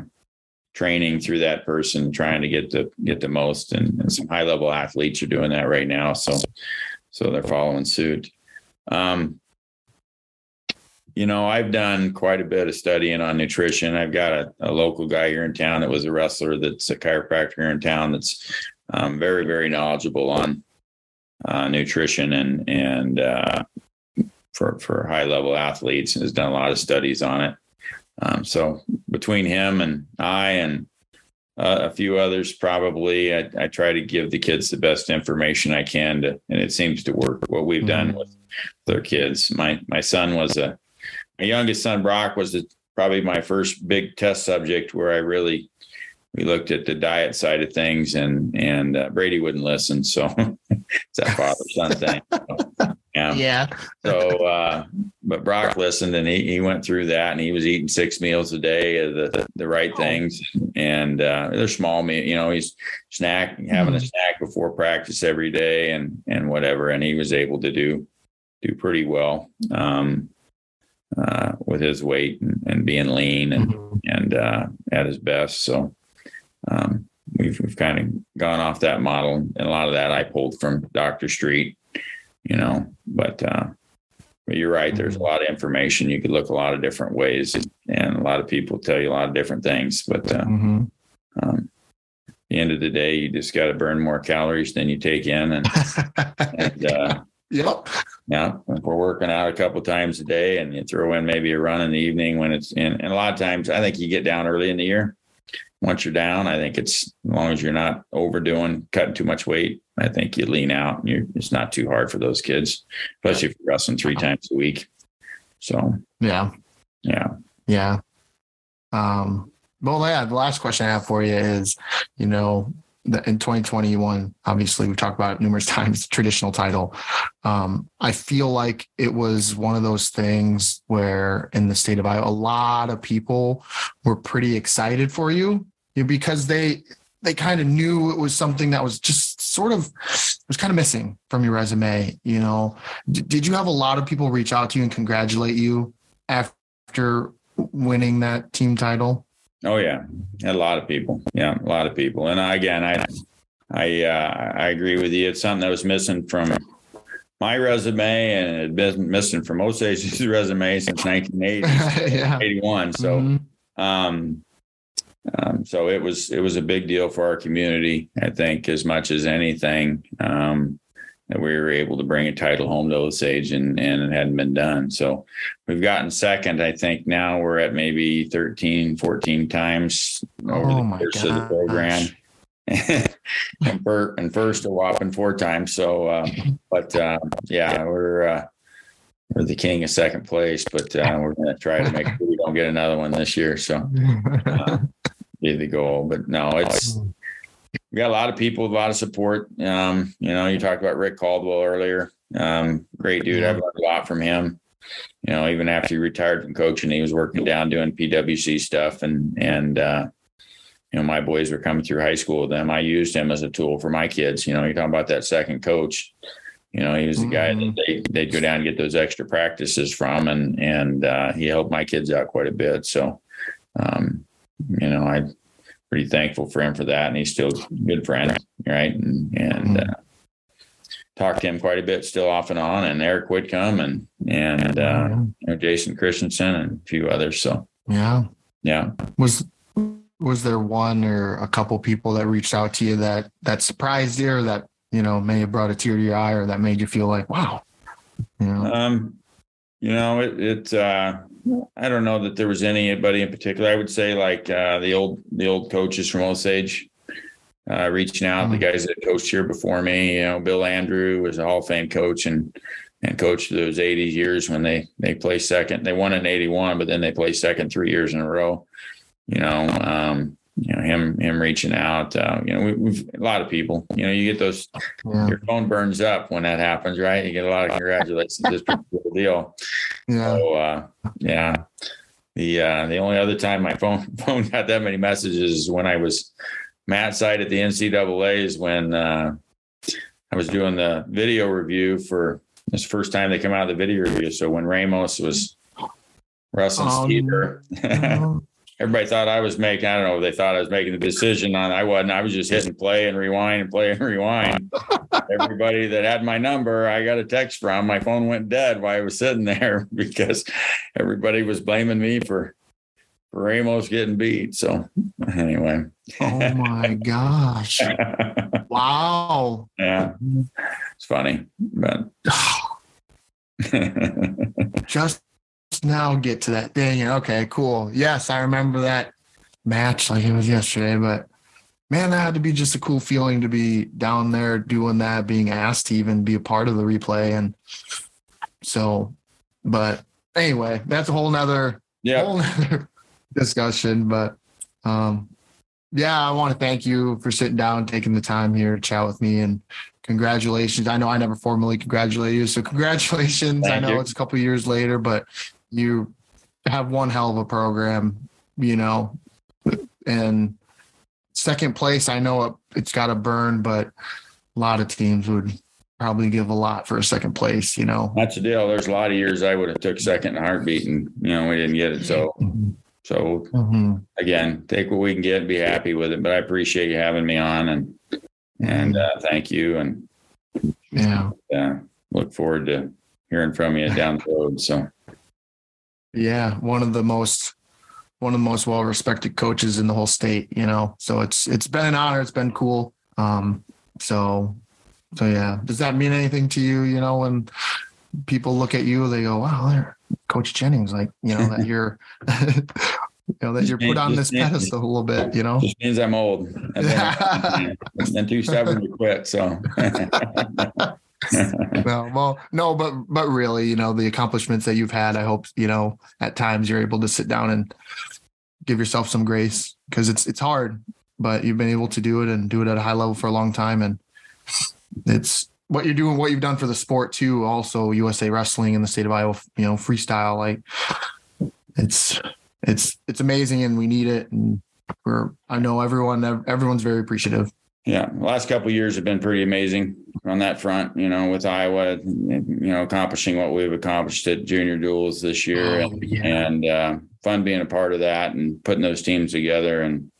training through that person, trying to get the, get the most and, and some high level athletes are doing that right now. So, so they're following suit. Um, you know, I've done quite a bit of studying on nutrition. I've got a, a local guy here in town that was a wrestler that's a chiropractor here in town that's um, very, very knowledgeable on uh, nutrition and and uh, for for high level athletes and has done a lot of studies on it. Um, so between him and I and uh, a few others, probably I, I try to give the kids the best information I can to, and it seems to work. What we've done Mhm. with their kids. My my son was a my youngest son Brock was the, probably my first big test subject where I really we looked at the diet side of things and and uh, Brady wouldn't listen so it's that father son thing So, yeah. Yeah. so uh but Brock listened and he, he went through that and he was eating six meals a day of the the right things. And uh they're small meal you know he's snack having a snack before practice every day and and whatever and he was able to do do pretty well um uh with his weight and, and being lean and Mhm. and uh at his best so um we've we've kind of gone off that model and a lot of that I pulled from Dr. Street you know but uh but you're right there's a lot of information you could look a lot of different ways and a lot of people tell you a lot of different things but uh, Mhm. um at the end of the day you just got to burn more calories than you take in and, and uh yep. yeah, if we're working out a couple times a day and you throw in maybe a run in the evening when it's in, and a lot of times I think you get down early in the year. Once you're down, I think it's as long as you're not overdoing, cutting too much weight, I think you lean out and you're, it's not too hard for those kids, especially if you're wrestling three times a week. So, Yeah. yeah. Yeah. Um, well, yeah, the last question I have for you is, you know, the, in 2021, obviously we've talked about it numerous times, traditional title. Um, I feel like it was one of those things where in the state of Iowa, a lot of people were pretty excited for you you know, because they, they kind of knew it was something that was just sort of was kind of missing from your resume. You know, D- did you have a lot of people reach out to you and congratulate you after winning that team title? Oh yeah, a lot of people. Yeah, a lot of people. And I, again, I, I, uh, I agree with you. It's something that was missing from my resume, and it had been missing from most agencies' resume since 1980, yeah. 81. So, Mhm. um, um, so it was it was a big deal for our community. I think as much as anything. Um, that we were able to bring a title home to Osage and, and it hadn't been done. So we've gotten second. I think now we're at maybe 13, 14 times over Oh the course of the program. and Bert and first a whopping four times. So, uh, but uh, yeah, we're uh, we're the king of second place, but uh, we're going to try to make sure we don't get another one this year. So, uh, be the goal. But no, it's we got a lot of people, a lot of support. Um, you know, you talked about Rick Caldwell earlier. Um, great dude. I've learned a lot from him. You know, even after he retired from coaching, he was working down doing PWC stuff, and and uh, you know, my boys were coming through high school with them. I used him as a tool for my kids. You know, you're talking about that second coach. You know, he was the guy Mhm. that they they'd go down and get those extra practices from, and and uh, he helped my kids out quite a bit. So, um, you know, I'm pretty thankful for him for that, and he's still a good friend, right? And and uh, talked to him quite a bit, still off and on, and Eric Whitcomb and and uh, you know, Jason Christensen and a few others. So yeah. yeah, Was was there one or a couple people that reached out to you that that surprised you or that you know may have brought a tear to your eye or that made you feel like wow you know Um, you know, it, it uh, I don't know that there was anybody in particular. I would say like uh, the old the old coaches from Osage uh, reaching out. The guys that coached here before me, you know, Bill Andrew was a Hall of Fame coach and and coached those 80 years when they they placed second. They won in 81, but then they placed second three years in a row. You know, um, you know him him reaching out. Uh, you know, we, we've a lot of people. You know, you get those yeah your phone burns up when that happens, right? You get a lot of congratulations. A deal. Yeah So uh, yeah. The uh, the only other time my phone phone got that many messages is when I was mat side at the NCAA's when uh, I was doing the video review for this first time they come out of the video review. So when Ramos was Russell Um, Stieber, everybody thought I was making, I don't know if they thought I was making the decision on, I wasn't, I was just hitting play and rewind and play and rewind. Everybody that had my number, I got a text from, my phone went dead while I was sitting there because everybody was blaming me for, for Ramos getting beat. So anyway. oh my gosh wow yeah, it's funny, but just now get to that. Thing and okay cool. Yes i remember that match like it was yesterday but man that had to be just a cool feeling to be down there doing that being asked to even be a part of the replay. And so but anyway that's a whole nother yeah, whole nother discussion but um yeah i want to thank you for sitting down taking the time here to chat with me and congratulations. I know i never formally congratulated you so congratulations. I know you. it's a couple years later but you have one hell of a program you know and second place i know it, it's got to burn but a lot of teams would probably give a lot for a second place you know that's the deal. There's a lot of years I would have took second in a heartbeat and, you know, we didn't get it. So, so Mhm. again, take what we can get and be happy with it. But I appreciate you having me on and and uh, thank you and yeah uh, look forward to hearing from you down the road. So Yeah, one of the most one of the most well respected coaches in the whole state, you know. So it's it's been an honor, it's been cool. Um so so yeah. Does that mean anything to you, you know, when people look at you, they go, Wow, there Coach Jennings, like, you know, that you're you know, that you're put on this pedestal a little bit, you know. just means I'm old. I've been, been too stubborn to quit. So no, well, no, but but really, you know, the accomplishments that you've had, I hope, you know, at times you're able to sit down and give yourself some grace because it's it's hard, but you've been able to do it and do it at a high level for a long time, and it's what you're doing, what you've done for the sport too. Also, USA Wrestling in the state of Iowa, you know, freestyle, like it's it's it's amazing, and we need it, and we're I know everyone everyone's very appreciative. Yeah, the last couple of years have been pretty amazing on that front. You know, with Iowa, you know, accomplishing what we've accomplished at junior duals this year, Oh, and, yeah. and uh, fun being a part of that and putting those teams together and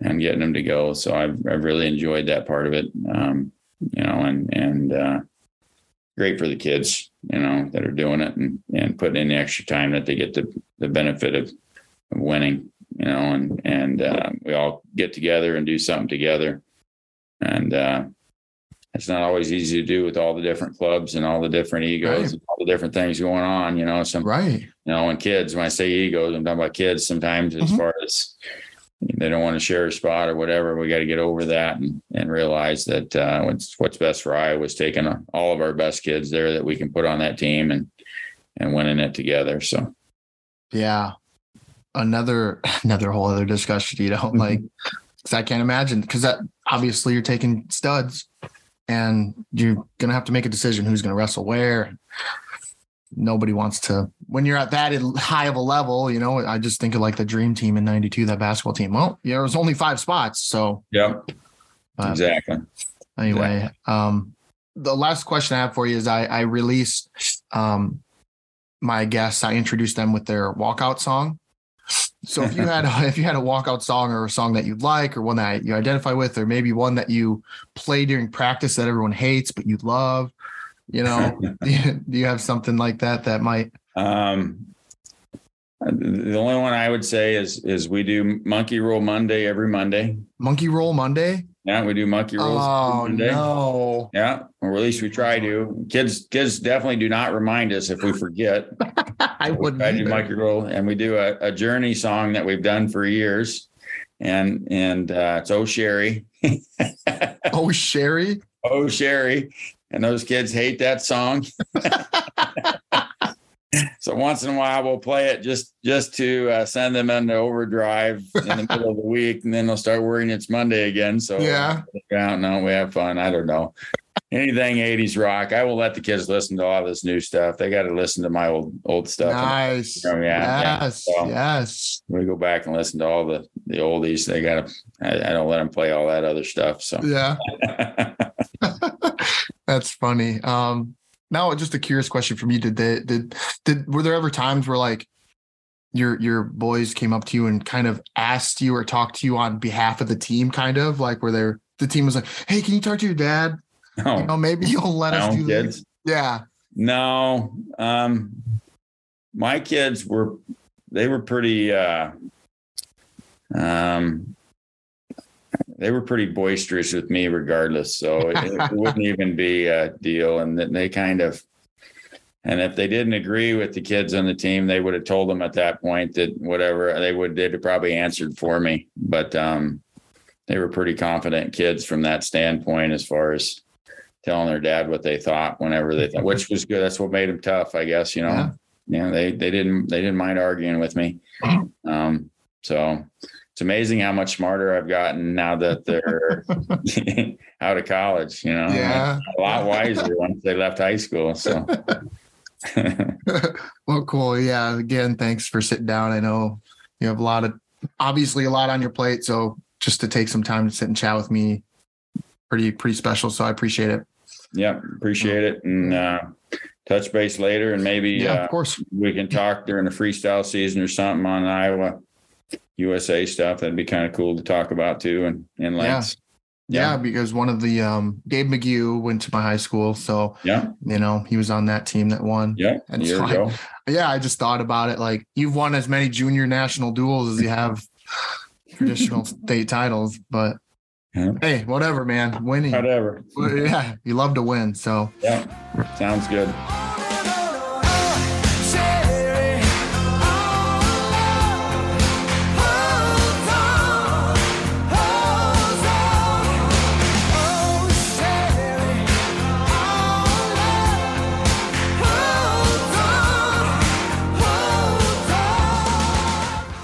and getting them to go. So I've I've really enjoyed that part of it. Um, you know, and and uh, great for the kids, you know, that are doing it and and putting in the extra time that they get the the benefit of, of winning. You know, and and uh, we all get together and do something together, and uh, it's not always easy to do with all the different clubs and all the different egos Right. and all the different things going on. You know, some Right. you know, when kids, when I say egos, I'm talking about kids sometimes as Mhm. far as, they don't want to share a spot or whatever. We got to get over that and, and realize that uh, what's what's best for Iowa is taking all of our best kids there that we can put on that team and and winning it together. So yeah, another another whole other discussion. You know, mm-hmm. like I can't imagine because that obviously you're taking studs and you're gonna have to make a decision who's gonna wrestle where. Nobody wants to when you're at that high of a level you know i just think of like the dream team in 92 that basketball team. Well yeah there was only five spots so. Yeah exactly. anyway exactly. um the last question i have for you is i i released um my guests i introduced them with their walkout song so if you had if you had a walkout song or a song that you like or one that you identify with or maybe one that you play during practice that everyone hates but you love you know, do, you, do you have something like that that might? Um, the only one I would say is is we do Monkey Roll Monday every Monday. Monkey Roll Monday. Yeah, we do monkey rolls. Oh no! Yeah, or at least we try to. Kids, kids definitely do not remind us if we forget. I wouldn't. I do monkey roll, and we do a, a, journey song that we've done for years, and and uh, it's Oh Sherrie. oh Sherrie. Oh Sherrie, and those kids hate that song. so once in a while we'll play it just just to uh, send them into overdrive in the middle of the week, and then they'll start worrying it's Monday again. So yeah, uh, no, we have fun. I don't know anything 80s rock. I will let the kids listen to all this new stuff. They got to listen to my old old stuff. Nice. And, yeah, yes. Yeah. So yes. We go back and listen to all the the oldies. They got to. I, I, don't let them play all that other stuff. So yeah. That's funny. Um, now just a curious question from you. Did they did did were there ever times where like your your boys came up to you and kind of asked you or talked to you on behalf of the team, kind of like where they're the team was like, Hey, can you talk to your dad? No. You know, maybe you'll let us do kids. This. Yeah. No. Um my kids were they were pretty uh um they were pretty boisterous with me regardless. So it, it wouldn't even be a deal. And they kind of, and if they didn't agree with the kids on the team, they would have told them at that point that whatever they would, they'd have probably answered for me. But um, they were pretty confident kids from that standpoint as far as telling their dad what they thought whenever they thought, which was good. That's what made them tough, I guess. You know, yeah, yeah they they didn't they didn't mind arguing with me. Um, so it's amazing how much smarter I've gotten now that they're out of college. You know, yeah, a lot wiser once they left high school. So, well, cool. Yeah. Again, thanks for sitting down. I know you have a lot of, obviously, a lot on your plate. So, just to take some time to sit and chat with me, pretty pretty special. So, I appreciate it. Yeah, appreciate it, and uh, touch base later, and maybe yeah, uh, of course we can talk during the freestyle season or something on Iowa USA stuff. That'd be kind of cool to talk about too. And in Yeah. yeah. yeah. because one of the um Gabe McGue went to my high school. So yeah, you know, he was on that team that won. Yeah. And so I, yeah, I just thought about it. Like you've won as many junior national duals as you have traditional state titles, but yeah. hey, whatever, man. Winning. Whatever. yeah, you love to win. So yeah, sounds good.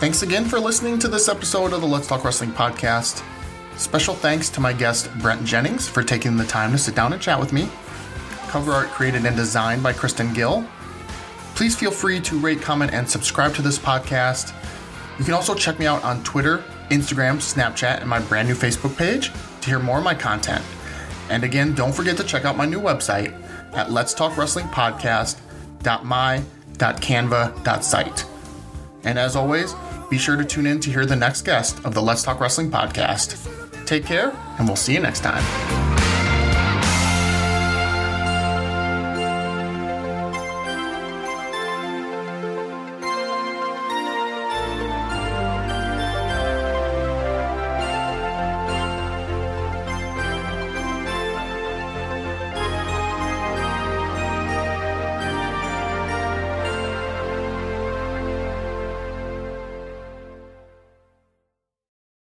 Thanks again for listening to this episode of the Let's Talk Wrestling podcast. Special thanks to my guest, Brent Jennings, for taking the time to sit down and chat with me. Cover art created and designed by Kristen Gill. Please feel free to rate, comment, and subscribe to this podcast. You can also check me out on Twitter, Instagram, Snapchat, and my brand new Facebook page to hear more of my content. And again, don't forget to check out my new website at Let's Talk Wrestling Podcast.my.canva.site. And as always, be sure to tune in to hear the next guest of the Let's Talk Wrestling podcast. Take care, and we'll see you next time.